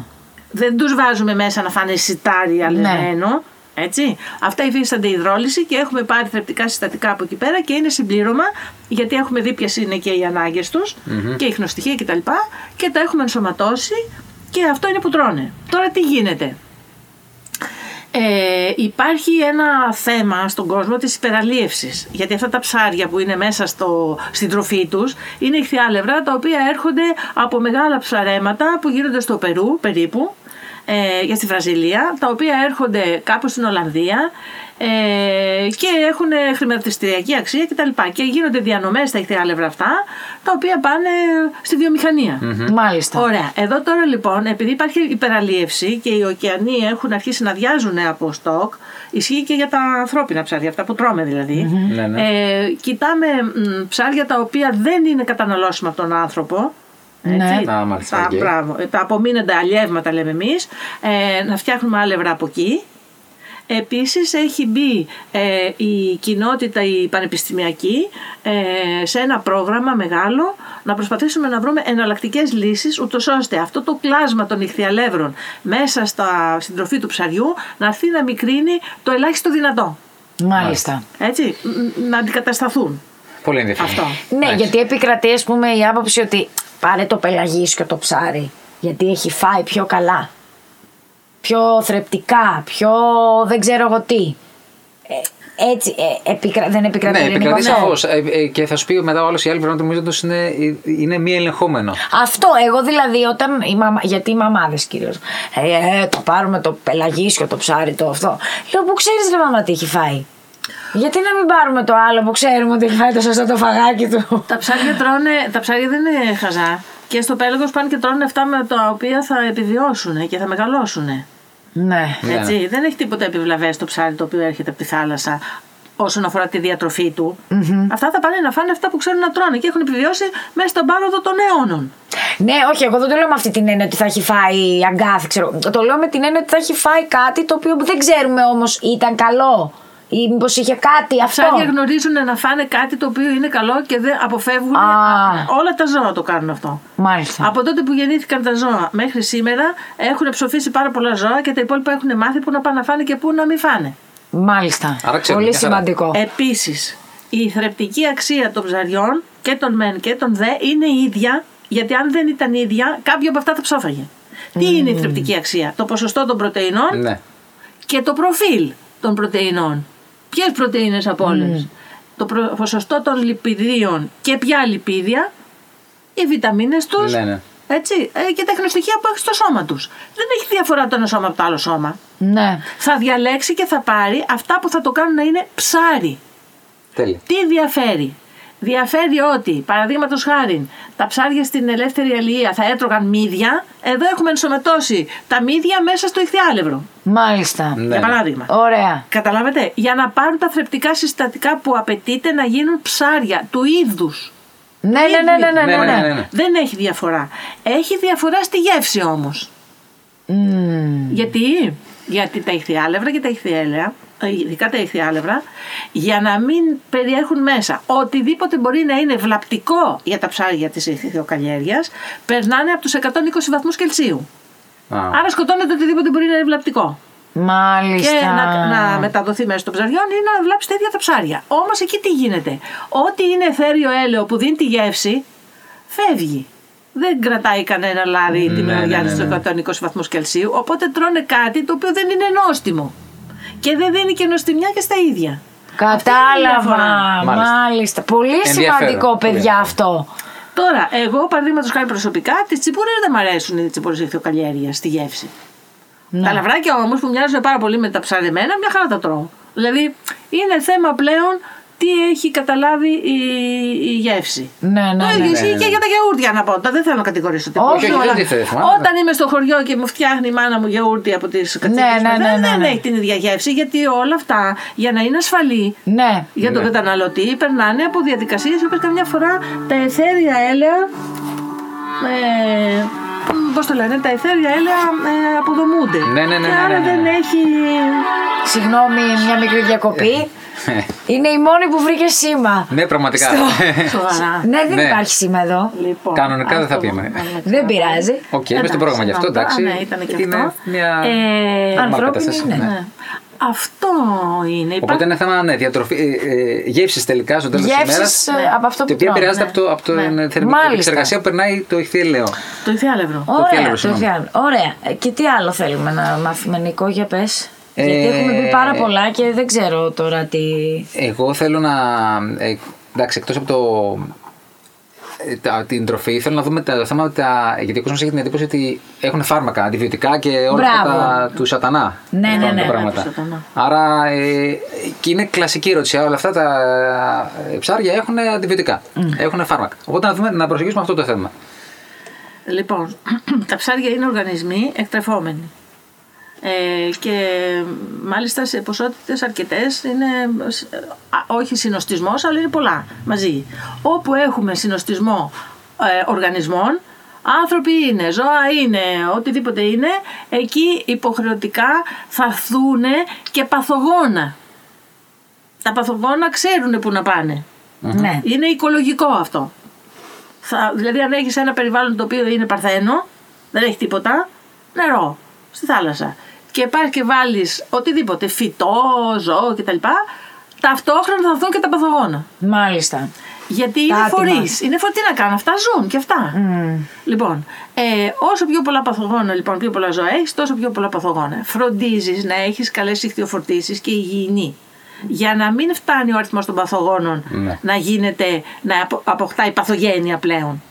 Δεν τους βάζουμε μέσα να φάνε σιτάρι αλεσμένο. Έτσι. Αυτά υφίστανται υδρόλυση και έχουμε πάρει θρεπτικά συστατικά από εκεί πέρα και είναι συμπλήρωμα γιατί έχουμε δει ποιες είναι και οι ανάγκες τους και η χνοστοιχεία κτλ. Και, και τα έχουμε ενσωματώσει και αυτό είναι που τρώνε. Τώρα τι γίνεται; Ε, υπάρχει ένα θέμα στον κόσμο της υπεραλίευσης γιατί αυτά τα ψάρια που είναι μέσα στο, στην τροφή τους είναι ηχθιάλευρα τα οποία έρχονται από μεγάλα ψαρέματα που γίνονται στο Περού περίπου ε, για στη Βραζιλία τα οποία έρχονται κάπου στην Ολλανδία ε, και έχουν χρηματιστηριακή αξία κτλ. Και γίνονται διανομές στα ηχθιάλευρα αυτά τα οποία πάνε στη βιομηχανία. Μάλιστα. Ωραία. Εδώ τώρα λοιπόν, επειδή υπάρχει υπεραλίευση και οι ωκεανοί έχουν αρχίσει να διάζουν από στόκ, ισχύει και για τα ανθρώπινα ψάρια, αυτά που τρώμε δηλαδή. Ναι, ναι. Ε, κοιτάμε μ, ψάρια τα οποία δεν είναι καταναλώσιμα από τον άνθρωπο. Ναι. Α, μάλιστα, τα, οκ. μπράβο, ε, τα απομείνοντα αλλιεύματα λέμε εμείς, ε, να φτιάχνουμε άλευρα από εκεί. Επίσης έχει μπει ε, η κοινότητα η πανεπιστημιακή ε, σε ένα πρόγραμμα μεγάλο να προσπαθήσουμε να βρούμε εναλλακτικές λύσεις ούτως ώστε αυτό το κλάσμα των ιχθυαλεύρων μέσα στα, στην τροφή του ψαριού να έρθει να μικρύνει το ελάχιστο δυνατό. Μάλιστα. Έτσι, μ, να αντικατασταθούν. Πολύ ενδιαφέρον. Αυτό. Ναι, Εντάξει. γιατί επικρατεί, ας πούμε, η άποψη ότι πάρε το πελαγίσιο το ψάρι. Γιατί έχει φάει πιο καλά. Πιο θρεπτικά, πιο δεν ξέρω εγώ τι. Ε, έτσι, ε, επικρα... δεν επικρατεί Ναι, ειρηνικό επικρατεί αυτό. σαφώς. και θα σου πει μετά ο άλλος η άλλη πλευρά νομίζω ότι είναι, είναι μη ελεγχόμενο. Αυτό, εγώ δηλαδή όταν. Η μαμα, γιατί οι μαμάδες κυρίως. Ε, ε, το πάρουμε το πελαγίσιο, το ψάρι, το αυτό. Λέω, πού ξέρεις ρε μαμά τι έχει φάει; Γιατί να μην πάρουμε το άλλο που ξέρουμε ότι έχει φάει το σωστό το φαγάκι του; Τα ψάρια τρώνε, τα ψάρια δεν είναι χαζά. Και στο πέλαγος πάνε και τρώνε αυτά με τα οποία θα επιβιώσουν και θα μεγαλώσουν. ναι. Ναι. Έτσι, δεν έχει τίποτα επιβλαβές στο ψάρι το οποίο έρχεται από τη θάλασσα όσον αφορά τη διατροφή του. Αυτά θα πάνε να φάνε αυτά που ξέρουν να τρώνε και έχουν επιβιώσει μέσα στον πάροδο των αιώνων. Ναι, όχι, εγώ δεν το λέω με αυτή την έννοια ότι θα έχει φάει αγκάθι, ξέρω. Το λέω με την έννοια ότι θα έχει φάει κάτι το οποίο δεν ξέρουμε όμως ήταν καλό. Ή μήπως είχε κάτι Τα αυτό; ψάρια γνωρίζουν να φάνε κάτι το οποίο είναι καλό και δεν αποφεύγουν. Α. Όλα τα ζώα το κάνουν αυτό. Μάλιστα. Από τότε που γεννήθηκαν τα ζώα μέχρι σήμερα έχουν ψοφήσει πάρα πολλά ζώα και τα υπόλοιπα έχουν μάθει που να πάνε να φάνε και που να μην φάνε. Μάλιστα. Άρα ξέρουμε Πολύ μια χαρά. σημαντικό. Επίσης, η θρεπτική αξία των ψαριών και των μεν και των δε είναι ίδια, γιατί αν δεν ήταν ίδια, κάποιο από αυτά θα ψόφαγε. Τι είναι η θρεπτική αξία, το ποσοστό των πρωτεϊνών Ναι. και το προφίλ των πρωτεϊνών. Ποιες πρωτεΐνες από όλες; Το προ- ποσοστό των λιπιδίων και ποια λιπίδια, οι βιταμίνες τους, Ναι, ναι. έτσι, ε, και τα εχνοστοιχεία που έχει στο σώμα τους. Δεν έχει διαφορά το ένα σώμα από το άλλο σώμα. Ναι. Θα διαλέξει και θα πάρει αυτά που θα το κάνουν να είναι ψάρι. Τέλεια. Τι διαφέρει; Διαφέρει ότι, παραδείγματος χάρη, τα ψάρια στην ελεύθερη αλληλεία θα έτρωγαν μύδια. Εδώ έχουμε ενσωματώσει τα μύδια μέσα στο ηχθιάλευρο. Μάλιστα. Ναι. Για παράδειγμα. Ωραία. Καταλάβετε, για να πάρουν τα θρεπτικά συστατικά που απαιτείται να γίνουν ψάρια του είδους. Ναι, ναι, ναι, ναι, ναι, ναι, ναι. ναι, ναι. Δεν έχει διαφορά. Έχει διαφορά στη γεύση όμως. Μμμ. Γιατί, γιατί τα ηχθιάλευρα και τα ηχθιέλαια, ε, ειδικά τα ηχθιάλευρα, για να μην περιέχουν μέσα οτιδήποτε μπορεί να είναι βλαπτικό για τα ψάρια της ηχθειοκαλλιέργειας, περνάνε από τους 120 βαθμούς Κελσίου. Α, Άρα σκοτώνεται οτιδήποτε μπορεί να είναι βλαπτικό. Μάλιστα. Και να, να μεταδοθεί μέσα των ψαριών ή να βλάψει τα ίδια τα ψάρια. Όμως εκεί τι γίνεται. Ό,τι είναι εθέριο έλαιο που δίνει τη γεύση, φεύγει. Δεν κρατάει κανένα λάδι τη Ναι, μεριά ναι, της ναι, στου 120 βαθμούς Κελσίου. Οπότε τρώνε κάτι το οποίο δεν είναι νόστιμο. Και δεν δίνει και νοστιμιά και στα ίδια. Αυτή είναι η Κατάλαβα. διαφορά. Μάλιστα. Μάλιστα. Πολύ Ενδιαφέρον. σημαντικό, Πολύ παιδιά, ενδιαφέρον. αυτό. Τώρα, εγώ παραδείγματος χάρη προσωπικά, τις τσιπούρες δεν μ' αρέσουν οι τσιπούρες ηχθειοκαλλιέργεια στη γεύση. Ναι. Τα λαβράκια όμως που μοιάζουν πάρα πολύ με τα ψαρεμένα, μια χαρά τα τρώω. Δηλαδή είναι θέμα πλέον τι έχει καταλάβει η, η γεύση. Ναι, ναι, το ναι, ίδιο ναι, ισχύει ναι, και ναι. για τα γιαούρτια να πω. Τα δεν θέλω να κατηγορήσω τίποτα. Όχι, όχι, δεν αλλά τίθεται θέμα. Όταν είμαι στο χωριό και μου φτιάχνει η μάνα μου γιαούρτι από τις κατσίκες ναι, ναι, ναι, δεν ναι. έχει την ίδια γεύση γιατί όλα αυτά για να είναι ασφαλή Ναι. για τον Ναι. καταναλωτή περνάνε από διαδικασίες που καμιά φορά τα αιθέρια έλαια. Ε, Πώς το λένε, τα αιθέρια έλαια ε, αποδομούνται. Ναι, ναι, ναι, Και ναι, άρα ναι, ναι. δεν έχει. Συγγνώμη, μια μικρή διακοπή. Είναι η μόνη που βρήκε σήμα. ναι, πραγματικά. Σοβαρά. Ναι, δεν Ναι. υπάρχει σήμα εδώ. Λοιπόν, Κανονικά δεν θα αυτό. πούμε. Δεν πειράζει. Οκ, είμαι στο πρόγραμμα γι' αυτό, εντάξει. Ναι, ήταν και Είναι αυτό. μια Ε, normal ανθρώπινη κατάσταση, είναι. ναι. Ναι. Αυτό είναι. Οπότε Υπάρχει- είναι θέμα ναι, διατροφή, ε, ε, γεύσης τελικά στο τέλος της ημέρας. Γεύσεις ε, από αυτό Το που οποίο τρώνε. επηρεάζεται ναι. από, το, από το, Ναι. την θερμική Μάλιστα. επεξεργασία που περνάει το ηχθιέλαιο. Το ηθιάλευρο. Ωραία, θιάλευρο, το συγγνώμη. θιάλευρο. Ωραία. Ε, Και τι άλλο θέλουμε να μάθουμε, Νικό, για πες. Ε, Γιατί έχουμε πει πάρα πολλά και δεν ξέρω τώρα τι. Εγώ θέλω να. Ε, εντάξει, εκτός από το. Ε, τα- την τροφή, θέλω να δούμε τα θέματα. Τα, γιατί ο κόσμος έχει την εντύπωση ότι έχουν φάρμακα, αντιβιωτικά και όλα αυτά Μπράβο. τα, του σατανά. Ναι, Αυτά ναι, τα ναι, ναι, πράγματα. του σατανά. Άρα ε, και είναι κλασική ερώτηση. Όλα αυτά τα ε, ψάρια έχουν αντιβιωτικά. Έχουν φάρμακα. Οπότε να, δούμε, να προσεγγίσουμε αυτό το θέμα. Λοιπόν, τα ψάρια είναι οργανισμοί εκτρεφόμενοι. Ε, και μάλιστα σε ποσότητες αρκετές είναι α, όχι συνοστισμός αλλά είναι πολλά μαζί. Όπου έχουμε συνοστισμό ε, οργανισμών, άνθρωποι είναι, ζώα είναι, οτιδήποτε είναι, εκεί υποχρεωτικά θα έρθουν και παθογόνα. Τα παθογόνα ξέρουν που να πάνε. Ναι. Είναι οικολογικό αυτό. Θα, δηλαδή, αν έχεις ένα περιβάλλον το οποίο είναι παρθένο, δεν έχει τίποτα, νερό στη θάλασσα. Και πα και βάλεις οτιδήποτε, φυτό, ζώο κτλ. Ταυτόχρονα θα δουν και τα παθογόνα. Μάλιστα. Γιατί είναι άτομα. φορείς. Είναι φορεί. Τι να κάνουν, αυτά ζουν και αυτά. Λοιπόν, ε, όσο πιο πολλά παθογόνα, λοιπόν, πιο πολλά ζώα έχεις, τόσο πιο πολλά παθογόνα. Φροντίζεις να έχεις καλές ηχθειοφορτήσει και υγιεινή. Για να μην φτάνει ο αριθμός των παθογόνων Ναι. να γίνεται, να απο- αποκτάει παθογένεια πλέον.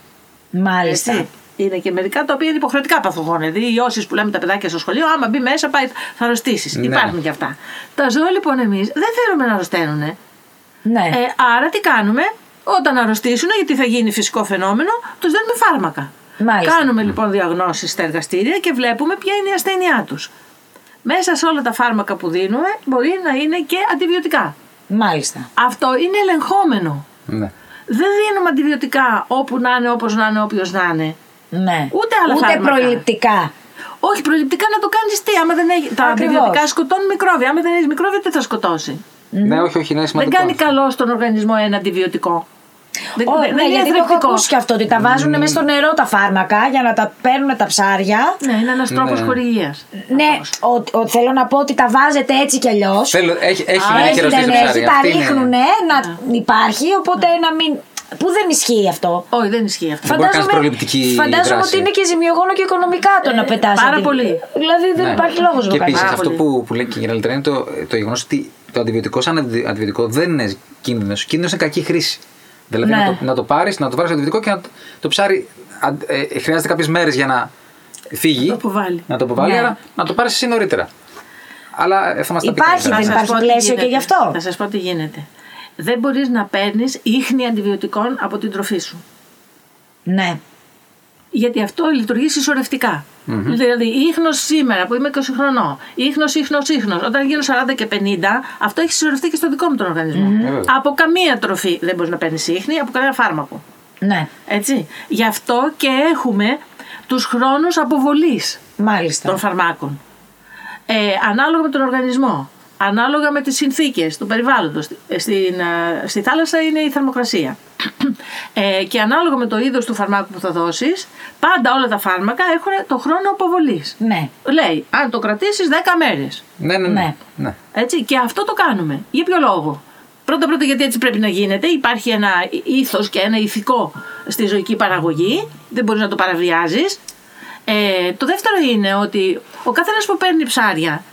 Μάλιστα. Έτσι. Είναι και μερικά τα οποία είναι υποχρεωτικά παθογόνα. Δηλαδή, οι ιώσει που λέμε τα παιδάκια στο σχολείο, άμα μπει μέσα, πάει, θα αρρωστήσεις. Ναι. Υπάρχουν και αυτά. Τα ζώα λοιπόν εμείς δεν θέλουμε να αρρωσταίνουν. Ναι. Ε, άρα τι κάνουμε, όταν αρρωστήσουν, γιατί θα γίνει φυσικό φαινόμενο, τους δίνουμε φάρμακα. Μάλιστα. Κάνουμε λοιπόν διαγνώσεις στα εργαστήρια και βλέπουμε ποια είναι η ασθένειά τους. Μέσα σε όλα τα φάρμακα που δίνουμε μπορεί να είναι και αντιβιωτικά. Μάλιστα. Αυτό είναι ελεγχόμενο. Ναι. Δεν δίνουμε αντιβιωτικά όπου να είναι, όπως να είναι, όποιος να είναι. Ναι. Ούτε άλλα Ούτε φάρμακα. προληπτικά. Όχι, προληπτικά να το κάνεις τι, άμα δεν έχει. Τα Ακριβώς. αντιβιωτικά σκοτώνουν μικρόβια. Άμα δεν έχει μικρόβια, τι θα σκοτώσει. ναι, όχι, όχι, είναι Δεν σημαντικό. κάνει καλό στον οργανισμό ένα αντιβιωτικό. Δεν, Ω, δεν- ναι, δεν είναι γιατί το έχω θρεπτικό. ακούσει και αυτό ότι τα βάζουν μέσα στο νερό τα φάρμακα για να τα παίρνουν τα ψάρια. Ναι, είναι ένας τρόπος Ναι. χορηγίας. Ναι, ο, ο- θέλω να πω ότι τα βάζετε έτσι κι αλλιώς. Θέλω, έχει, έχει Α, μερική έχετε, ερωτήση ναι, στο ψάρι. έχει, τα Αυτή είναι- ρίχνουν να υπάρχει, οπότε να μην. Πού δεν ισχύει αυτό. Όχι, δεν ισχύει αυτό. Δεν μπορεί να κάνεις προληπτική φαντάζομαι δράση. ότι είναι και ζημιογόνο και οικονομικά το να πετάς. πάρα πολύ. Δηλαδή δεν Ναι. υπάρχει λόγος να Και το κάνεις. επίσης Πάρα αυτό πολύ. που, που λέει και η κυρία Λιτρά είναι το, το γεγονός ότι το αντιβιωτικό σαν αντι- αντιβιωτικό δεν είναι κίνδυνο. Κίνδυνος είναι κακή χρήση. Δηλαδή Ναι. να το, να το πάρεις, να το βάλεις αντιβιωτικό και να το, το ψάρι αν- ε, χρειάζεται κάποιες μέρες για να φύγει. το αποβάλει. Να το αποβάλει, Ναι. άρα να το πάρεις εσύ νωρίτερα. Αλλά ε, θα μας τα πει Υπάρχει, καλύτερα. δεν Θα σας υπάρχει πω τι πλαίσιο και γίνεται. γι' αυτό. Θα σας πω τι γίνεται. Δεν μπορείς να παίρνεις ίχνη αντιβιωτικών από την τροφή σου. Ναι. Γιατί αυτό λειτουργεί συσσωρευτικά. Δηλαδή, ίχνος σήμερα που είμαι 20 χρονών, ίχνος, ίχνος, ίχνος, όταν γίνω 40 και 50, αυτό έχει συσσωρευτεί και στο δικό μου τον οργανισμό. Ε, βέβαια. Από καμία τροφή δεν μπορείς να παίρνεις ίχνη, από κανένα φάρμακο. Ναι. Έτσι. Γι' αυτό και έχουμε τους χρόνους αποβολής Μάλιστα. των φαρμάκων. Ε, ανάλογα με τον οργανισμό, ανάλογα με τις συνθήκες του περιβάλλοντος. Ε, Στην, ε, στη θάλασσα είναι η θερμοκρασία. Ε, και ανάλογα με το είδος του φαρμάκου που θα δώσεις, πάντα όλα τα φάρμακα έχουν το χρόνο αποβολής. Ναι. Λέει, αν το κρατήσεις 10 μέρες. Ναι, ναι, ναι. Ναι. ναι. Έτσι, και αυτό το κάνουμε. Για ποιο λόγο; Πρώτα πρώτα γιατί έτσι πρέπει να γίνεται. Υπάρχει ένα ήθος και ένα ηθικό στη ζωική παραγωγή. Δεν μπορείς να το παραβιάζεις. Ε, το δεύτερο είναι ότι ο καθένας που παίρνει ψάρια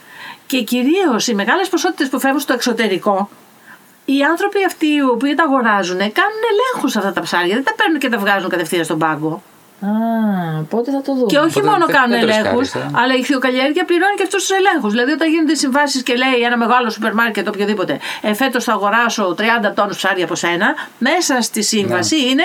και κυρίως οι μεγάλες ποσότητες που φεύγουν στο εξωτερικό οι άνθρωποι αυτοί οι οποίοι τα αγοράζουν κάνουν ελέγχους σε αυτά τα ψάρια. Δεν τα παίρνουν και τα βγάζουν κατευθείαν στον πάγκο. Α, πότε θα το δούμε. Και όχι Οπότε μόνο δεν- κάνουν δεν το ελέγχους, ρισκάρεις, ε. αλλά η ηχθειοκαλλιέργεια πληρώνει και αυτούς τους ελέγχους. Δηλαδή, όταν γίνονται συμβάσεις και λέει ένα μεγάλο σούπερ μάρκετ, οποιοδήποτε, ε, φέτος θα αγοράσω 30 τόνους ψάρια από σένα, μέσα στη σύμβαση Ναι. είναι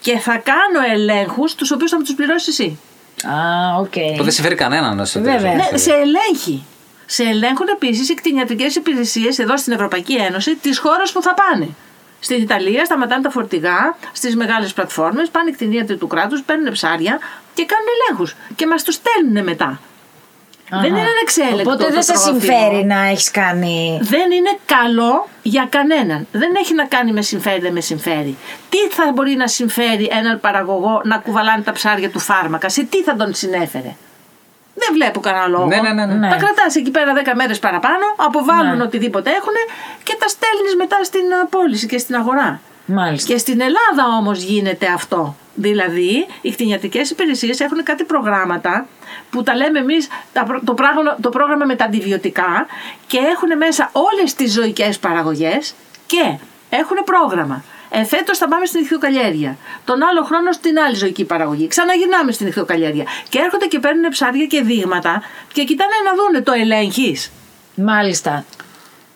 και θα κάνω ελέγχους, τους οποίους θα μου τους πληρώσεις εσύ. Α, οκ. Αυτό δεν συμφέρει κανέναν να σε Βέβαια. τέτοιο. Ναι, σε ελέγχει. Σε ελέγχουν επίσης οι κτηνιατρικές υπηρεσίες εδώ στην Ευρωπαϊκή Ένωση της χώρας που θα πάνε. Στην Ιταλία σταματάνε τα φορτηγά στις μεγάλες πλατφόρμες, πάνε οι κτηνίατροι του κράτους, παίρνουν ψάρια και κάνουν ελέγχους. Και μας τους στέλνουν μετά. Αχα. Δεν είναι ανεξέλεγκτο. Οπότε το δεν σε τρόφιμο. συμφέρει να έχεις κάνει. Δεν είναι καλό για κανέναν. Δεν έχει να κάνει με συμφέρει δεν με συμφέρει. Τι θα μπορεί να συμφέρει έναν παραγωγό να κουβαλάνε τα ψάρια του φάρμακα, σε τι θα τον συνέφερε; Δεν βλέπω κανένα λόγο. Ναι, ναι, ναι, ναι. Ναι. Τα κρατάς εκεί πέρα 10 μέρες παραπάνω, αποβάλλουν Ναι. οτιδήποτε έχουν και τα στέλνεις μετά στην ε, πώληση και στην αγορά. Μάλιστα. Και στην Ελλάδα όμως γίνεται αυτό. Δηλαδή, οι κτηνιατρικές υπηρεσίες έχουν κάτι προγράμματα που τα λέμε εμείς τα προ- το, πρόγραμμα, το πρόγραμμα με τα αντιβιωτικά και έχουν μέσα όλες τις ζωικές παραγωγές και έχουν πρόγραμμα. Ε, φέτος θα πάμε στην ηχθειοκαλλιέργεια. Τον άλλο χρόνο στην άλλη ζωική παραγωγή. Ξαναγυρνάμε στην ηχθειοκαλλιέργεια. Και έρχονται και παίρνουν ψάρια και δείγματα και κοιτάνε να δούνε το ελέγχεις. Μάλιστα.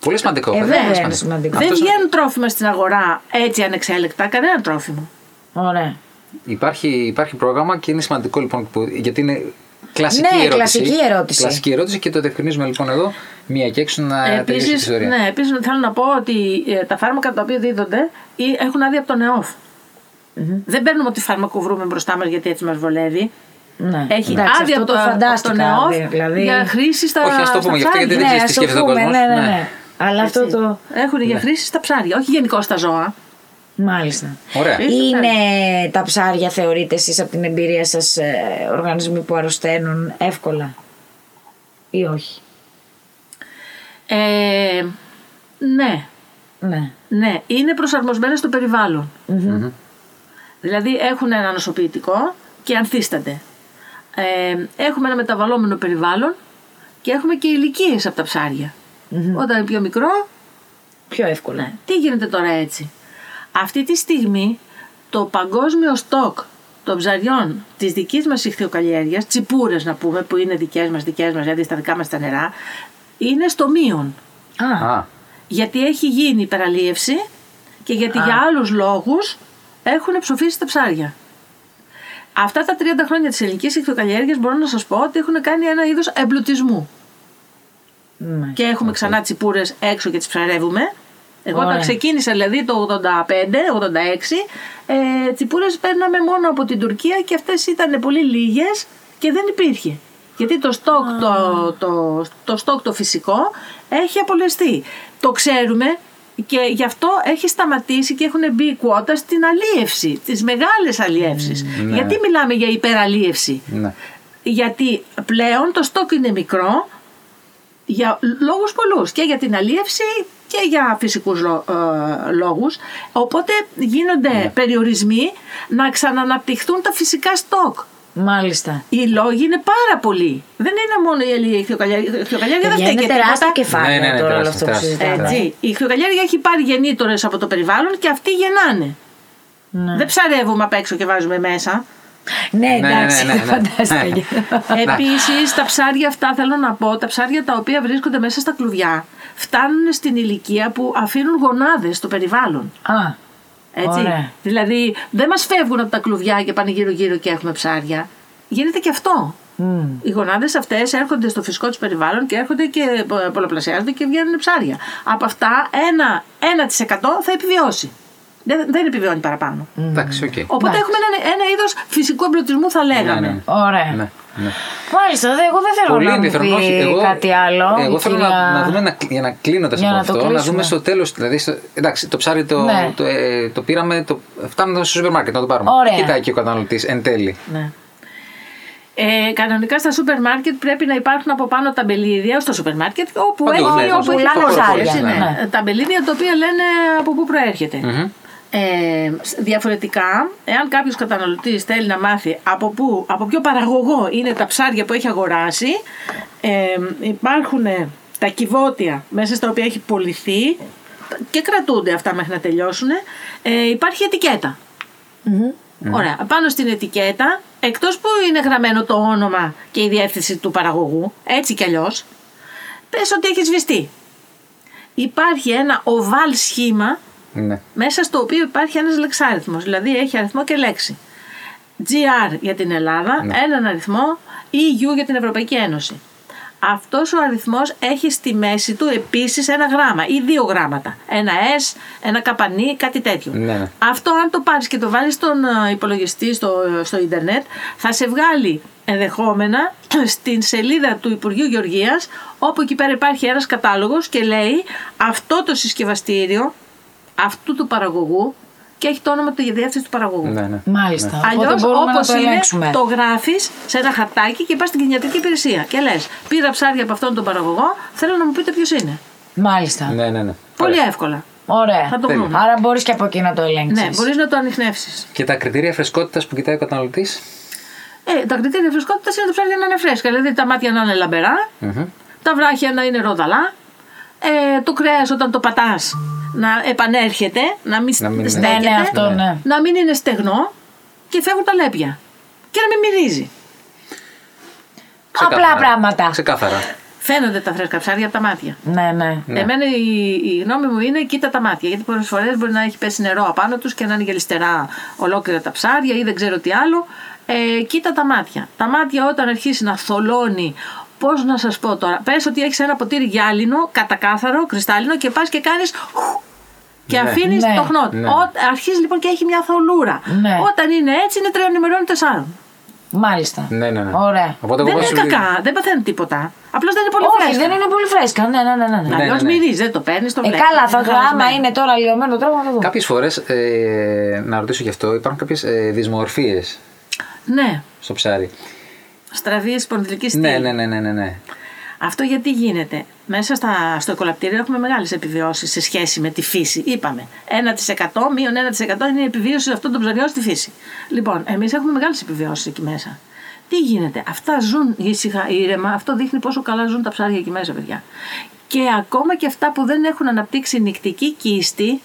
Πολύ σημαντικό. Ε, παιδιά, βέβαια πολύ είναι σημαντικό. Δεν Αυτός- βγαίνουν τρόφιμα στην αγορά έτσι ανεξέλεκτα, κανένα τρόφιμο. Ωραία. Υπάρχει, υπάρχει πρόγραμμα και είναι σημαντικό λοιπόν που, γιατί είναι κλασική Ναι, ερώτηση. κλασική ερώτηση. Κλασική ερώτηση και το διευκρινίζουμε λοιπόν εδώ μία και έξω να τελειώσει η Επίσης, ιστορία. ναι, επίσης θέλω να πω ότι ε, τα φάρμακα τα οποία δίδονται ή έχουν άδεια από τον ΕΟΦ. Δεν παίρνουμε ό,τι φάρμακο βρούμε μπροστά μας γιατί έτσι μας βολεύει. Ναι. Έχει Εντάξει, άδεια αυτό από, το το, φαντάστηκα. από τον ΕΟΦ δηλαδή. για χρήση στα Όχι, ας το στα πούμε γι' αυτό, γιατί ψάρια. δεν ναι, ξέρεις τι ας το σκέφτεται ο πούμε, κόσμος. ναι, ναι, Ναι. ναι. Αλλά αυτό Έτσι. το. Έχουν για χρήση στα ψάρια, όχι γενικώ στα ζώα. Μάλιστα. Ωραία. Είναι τα ψάρια, θεωρείτε εσείς από την εμπειρία σας, ε, οργανισμοί που αρρωσταίνουν εύκολα ή όχι; Ε, ναι, Ναι. ναι, είναι προσαρμοσμένες στο περιβαλλον Δηλαδή έχουν ένα νοσοποιητικό και ανθίστανται. Ε, έχουμε ένα μεταβαλλόμενο περιβάλλον και έχουμε και ηλικίες από τα ψάρια. Όταν είναι πιο μικρό, Πιο εύκολα. ναι. Τι γίνεται τώρα έτσι; Αυτή τη στιγμή το παγκόσμιο στόκ των ψαριών της δικής μας ηχθειοκαλλιέργειας, τσιπούρες να πούμε, που είναι δικές μας, δικές μας, δηλαδή στα δικά μας τα νερά, είναι στο μείον. Α, Α, Γιατί έχει γίνει υπεραλίευση και γιατί για άλλους λόγους έχουν ψοφήσει τα ψάρια. Αυτά τα 30 χρόνια της ελληνικής ηχθειοκαλλιέργειας μπορώ να σας πω ότι έχουν κάνει ένα είδος εμπλουτισμού. ναι. Και έχουμε ξανά τσιπούρες έξω και τις ψαρεύουμε. Εγώ Ωραία. όταν ξεκίνησα δηλαδή το 85-86, ε, τσιπούρες παίρναμε μόνο από την Τουρκία και αυτές ήταν πολύ λίγες και δεν υπήρχε. Γιατί το στόκ, το, το, το στόκ το φυσικό έχει απολεστεί. Το ξέρουμε και γι' αυτό έχει σταματήσει και έχουν μπει η κουότας στην αλίευση, τις μεγάλες αλίευσεις. ναι. Γιατί μιλάμε για υπεραλίευση; ναι. Γιατί πλέον το στόκ είναι μικρό για λόγους πολλούς και για την αλίευση και για φυσικούς λό- ε, λόγους οπότε γίνονται περιορισμοί να ξαναναπτυχθούν τα φυσικά στόκ Μάλιστα. οι λόγοι είναι πάρα πολλοί. Δεν είναι μόνο η ελία, η χθιοκαλλιέργεια. Η χθιοκαλλιέργεια δεν Παιδιά, φταίει είναι και τεράστια τίποτα. κεφάλαια Ναι, ναι, ναι, τώρα όλο τεράστια, αυτό που τεράστια. συζητάμε. Έτσι. Η χθιοκαλλιέργεια έχει πάρει γεννήτωρες από το περιβάλλον και αυτοί γεννάνε. Ναι. Δεν ψαρεύουμε απ' έξω και βάζουμε μέσα. Ναι, ναι, εντάξει, ναι, ναι, ναι. φαντάστηκα. Επίσης, τα ψάρια αυτά θέλω να πω, τα ψάρια τα οποία βρίσκονται μέσα στα κλουβιά, φτάνουν στην ηλικία που αφήνουν γονάδες στο περιβάλλον. Α, Έτσι. Ωραία. Δηλαδή, δεν μας φεύγουν από τα κλουβιά και πάνε γύρω-γύρω και έχουμε ψάρια. Γίνεται και αυτό. μμ. Οι γονάδες αυτές έρχονται στο φυσικό τους περιβάλλον και έρχονται και πο- πολλαπλασιάζονται και βγαίνουν ψάρια. Από αυτά, ένα 1% θα επιβιώσει. Δεν, δεν επιβιώνει παραπάνω. Εντάξει, οκ. Οπότε Εντάξει. έχουμε ένα, ένα είδος φυσικού εμπλουτισμού, θα λέγαμε. Ναι, ναι. Ωραία. Ναι, ναι. Μάλιστα, δε, εγώ δεν θέλω Πολύ να μου ενδιαφέρον. πει Όχι, εγώ, κάτι άλλο. Εγώ η θέλω κυρία- να, να δούμε να, για να κλείνοντας Για από να το αυτό, να κλείσουμε. δούμε στο τέλος. Δηλαδή, στο- εντάξει, το ψάρι το, Ναι. το, ε, το πήραμε, το, φτάνουμε στο σούπερ μάρκετ να το πάρουμε. Ωραία. Τι κοιτάει και ο καταναλωτής εν τέλει. Ναι. Ε, κανονικά στα σούπερ μάρκετ πρέπει να υπάρχουν από πάνω ταμπελίδια στο σούπερ μάρκετ όπου Παντού, έχει, ναι, όπου παντού. έχει Πουλάνε χώρο, ψάρια, έτσι, ναι. ναι. Ταμπελίδια τα οποία λένε από πού προέρχεται. Μμμ. Ε, διαφορετικά, εάν κάποιος καταναλωτής θέλει να μάθει από, πού, από ποιο παραγωγό είναι τα ψάρια που έχει αγοράσει, ε, υπάρχουν τα κυβότια μέσα στα οποία έχει πολιθεί και κρατούνται αυτά μέχρι να τελειώσουν. Ε, υπάρχει ετικέτα. Ωραία. Πάνω στην ετικέτα, εκτός που είναι γραμμένο το όνομα και η διεύθυνση του παραγωγού, έτσι κι αλλιώς, πες ότι έχεις σβηστεί. Υπάρχει ένα οβάλ σχήμα Ναι. μέσα στο οποίο υπάρχει ένας λεξάριθμος, δηλαδή έχει αριθμό και λέξη. GR για την Ελλάδα, Ναι. έναν αριθμό, EU για την Ευρωπαϊκή Ένωση. Αυτός ο αριθμός έχει στη μέση του επίσης ένα γράμμα ή δύο γράμματα. Ένα S, ένα καπανί, κάτι τέτοιο. Ναι, ναι. Αυτό αν το πάρεις και το βάλεις στον ε, υπολογιστή στο, στο ίντερνετ θα σε βγάλει ενδεχόμενα στην σελίδα του Υπουργείου Γεωργίας όπου εκεί πέρα υπάρχει ένας κατάλογος και λέει αυτό το συσκευαστήριο αυτού του παραγωγού και έχει το όνομα του διεύθυνση του παραγωγού. Ναι, ναι. Μάλιστα. Αλλιώ, Οπότε μπορούμε όπω να το είναι, ελέγξουμε. το γράφεις σε ένα χαρτάκι και πας στην κτηνιατρική υπηρεσία. Και λες: Πήρα ψάρια από αυτόν τον παραγωγό, θέλω να μου πείτε ποιος είναι. Μάλιστα. Ναι, ναι, ναι. Πολύ Ωραία. εύκολα. Ωραία. Θα το Τέλεια. βρούμε. Άρα μπορείς και από εκεί να το ελέγξεις. Ναι, μπορείς να το ανοιχνεύσεις. Και τα κριτήρια φρεσκότητας που κοιτάει ο καταναλωτής; Ε, τα κριτήρια φρεσκότητας είναι τα ψάρια να είναι φρέσκα. Δηλαδή τα μάτια να είναι λαμπερά, τα βράχια να είναι ροδαλά, ε, το κρέας όταν το πατάς να επανέρχεται, να μην, Να μην- στέκεται, Ναι, ναι, αυτό, ναι. να μην είναι στεγνό και φεύγουν τα λέπια. Και να μην μυρίζει. Απλά πράγματα. Ξεκάθαρα. Φαίνονται τα φρέσκα ψάρια από τα μάτια. Ναι, ναι. Ναι. Εμένα η, η γνώμη μου είναι κοίτα τα μάτια. Γιατί πολλές φορές μπορεί να έχει πέσει νερό απάνω τους και να είναι γελιστερά ολόκληρα τα ψάρια ή δεν ξέρω τι άλλο. Ε, κοίτα τα μάτια. Τα μάτια όταν αρχίσει να θολώνει. Πώς να σας πω τώρα, πες ότι έχεις ένα ποτήρι γυάλινο, κατακάθαρο, κρυστάλλινο και πας και κάνεις. Και Ναι. αφήνεις Ναι. το χνότ. Ναι. Ό, αρχίζει λοιπόν και έχει μια θολούρα. Ναι. Όταν είναι έτσι, είναι τριών ημερών τεσσάρων. Μάλιστα. Ναι, ναι, ναι. Ωραία. Οπότε δεν εγώ είναι σου λέω- κακά, δεν παθαίνουν τίποτα. Απλώς δεν είναι πολύ Όχι, φρέσκα. δεν είναι πολύ φρέσκα. Ναι, ναι, ναι. ναι, ναι. Ναι, Αλλιώς ναι, ναι. μυρίζεις, δεν το παίρνεις, το Ε, βλέπεις. καλά, θα το άμα είναι τώρα λιωμένο το τρόπο να το δω. Κάποιες φορές, ε, να ρωτήσω γι' αυτό, υπάρχουν κάποιες ε, δυσμορφίες Ναι, στο ψάρι. Στραβή σπονδυλική στήλη. Ναι, ναι, ναι, ναι, ναι, ναι. Αυτό γιατί γίνεται; Μέσα στα, στο οικολαπτήριο έχουμε μεγάλες επιβιώσεις σε σχέση με τη φύση. Είπαμε. 1% μείον 1% είναι η επιβίωση αυτών των ψαριών στη φύση. Λοιπόν, εμείς έχουμε μεγάλες επιβιώσεις εκεί μέσα. Τι γίνεται, αυτά ζουν ήσυχα, ήρεμα. Αυτό δείχνει πόσο καλά ζουν τα ψάρια εκεί μέσα, παιδιά. Και ακόμα και αυτά που δεν έχουν αναπτύξει νυχτική κίστη,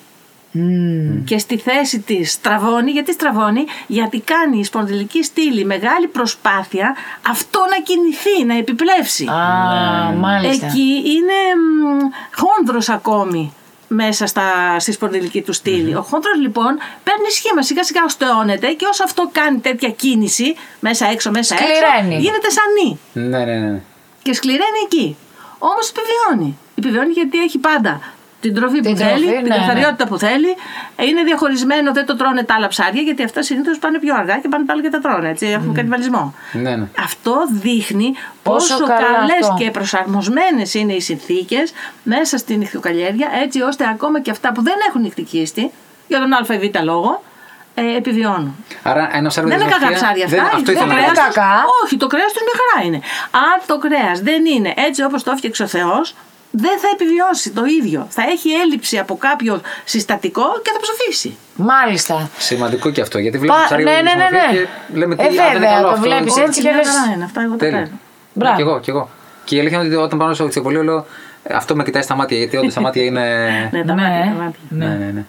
και στη θέση της στραβώνει. Γιατί στραβώνει, Γιατί κάνει η σπονδυλική στήλη μεγάλη προσπάθεια αυτό να κινηθεί, να επιπλέψει. Α, μάλιστα. Εκεί είναι μ, χόνδρος ακόμη μέσα στα, στη σπονδυλική του στήλη. Ο χόνδρος λοιπόν παίρνει σχήμα, σιγά σιγά οστεώνεται και όσο αυτό κάνει τέτοια κίνηση μέσα έξω, μέσα Σκληραίνει. έξω, γίνεται σαν νη Ναι, ναι, ναι. και σκληραίνει εκεί. Όμως επιβιώνει. Επιβιώνει γιατί έχει πάντα την τροφή Την που θέλει, τροφή, την ναι, καθαριότητα που θέλει. Ε, Είναι διαχωρισμένο, δεν το τρώνε τα άλλα ψάρια γιατί αυτά συνήθως πάνε πιο αργά και πάνε τα άλλα και τα τρώνε. Έτσι, έχουμε κανιβαλισμό. Ναι, ναι. Αυτό δείχνει Πόσο πόσο, καλά καλές αυτό. και προσαρμοσμένες είναι οι συνθήκες μέσα στην ηχθειοκαλλιέργεια έτσι ώστε ακόμα και αυτά που δεν έχουν νυχτικίστη για τον α ή β λόγο ε, επιβιώνουν. Άρα ένας ψάρι με Δεν είναι κακά δεσμευτεία- ψάρια αυτά. δεν- Αυτό το ήθελα να είναι κρέας πω. τους- κακά. Όχι, το κρέας τους μια χαρά είναι. Αν το κρέας δεν είναι έτσι όπως το έφτιαξε ο Θεός, δεν θα επιβιώσει το ίδιο. Θα έχει έλλειψη από κάποιο συστατικό και θα ψοφήσει. Μάλιστα. Σημαντικό και αυτό. Γιατί βλέπουμε Πα- ψάρι ναι, με ναι, ναι, δυσμορφία ναι. και λέμε τι Ε, α, δεν είναι βέβαια, καλό το αυτό. βλέπεις Λοιπόν, έτσι Μια και λες- χαρά είναι αυτά, εγώ το Τέλεια. κάνω. Μπράβο. Κι εγώ, κι εγώ. Και η αλήθεια είναι ότι όταν πάω στο ηχθειοπολείο λέω «Ε, αυτό με κοιτάει στα μάτια, γιατί όντως τα μάτια είναι. Ναι, τα Ναι. μάτια, τα μάτια. ναι, ναι, ναι.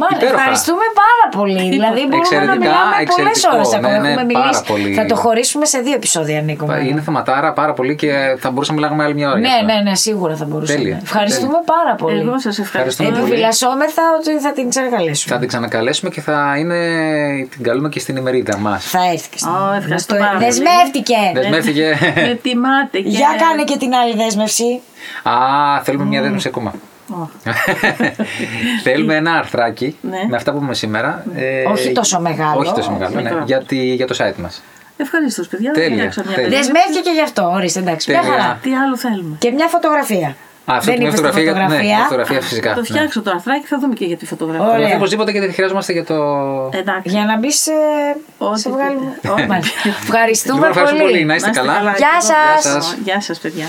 Μάλιστα, Υπέροχα. ευχαριστούμε πάρα πολύ. Δηλαδή μπορούμε να Εξαιρετικά, μιλάμε πολλές εξαιρετικό. ώρες ακόμα. Ναι, ναι, Έχουμε πάρα μιλήσει. πολύ. Θα το χωρίσουμε σε δύο επεισόδια, Νίκο. μου. Είναι θεματάρα πάρα πολύ και θα μπορούσαμε να μιλάγουμε άλλη μια ώρα. γι' Ναι, αυτό. ναι, ναι, σίγουρα θα μπορούσαμε. Τέλεια. Ευχαριστούμε πάρα πολύ. Εγώ σας ευχαριστώ. Ευχαριστούμε πολύ. Επιφυλασσόμεθα ότι θα την ξανακαλέσουμε. Θα την ξανακαλέσουμε και θα είναι... την καλούμε και στην ημερίδα μας. Θα έρθει και στην Ω, ευχαριστώ Το- πάρα πολύ. Δεσμεύτηκε. Δεσμεύτηκε. Με τιμάτε και. Για κάνε και την άλλη δέσμευση. Α, θέλουμε μια δέσμευση ακόμα. Ω, Θέλουμε ένα αρθράκι Ναι. με αυτά που πούμε σήμερα. ε, Όχι τόσο μεγάλο. Όχι τόσο μεγάλο, ναι, Μικρό. για, τη- για το site μας. Ευχαριστώ, παιδιά. Τέλεια, Φτιάξα μια τέλεια. δέσμευση. Δεσμεύτηκε και γι' αυτό. Ορίστε, εντάξει. Μια Τέλεια. χαρά. Τι άλλο θέλουμε; Και μια φωτογραφία. Α, αυτό Δεν είναι είπες τη φωτογραφία. για- Ναι, φωτογραφία. φωτογραφία φυσικά. Το ναι. φτιάξω το αρθράκι, θα δούμε και για τη φωτογραφία. Ωραία. Φωτογραφία οπωσδήποτε και τη χρειάζομαστε για το. Εντάξει. Για να μπεις σε. Ό,τι σε βγάλουμε. θέλετε. Μάλιστα. Ευχαριστούμε Λοιπόν, ευχαριστούμε πολύ. πολύ. Να είστε Να είστε καλά. καλά. Γεια Και εγώ. σας. σας. Γεια σας, παιδιά.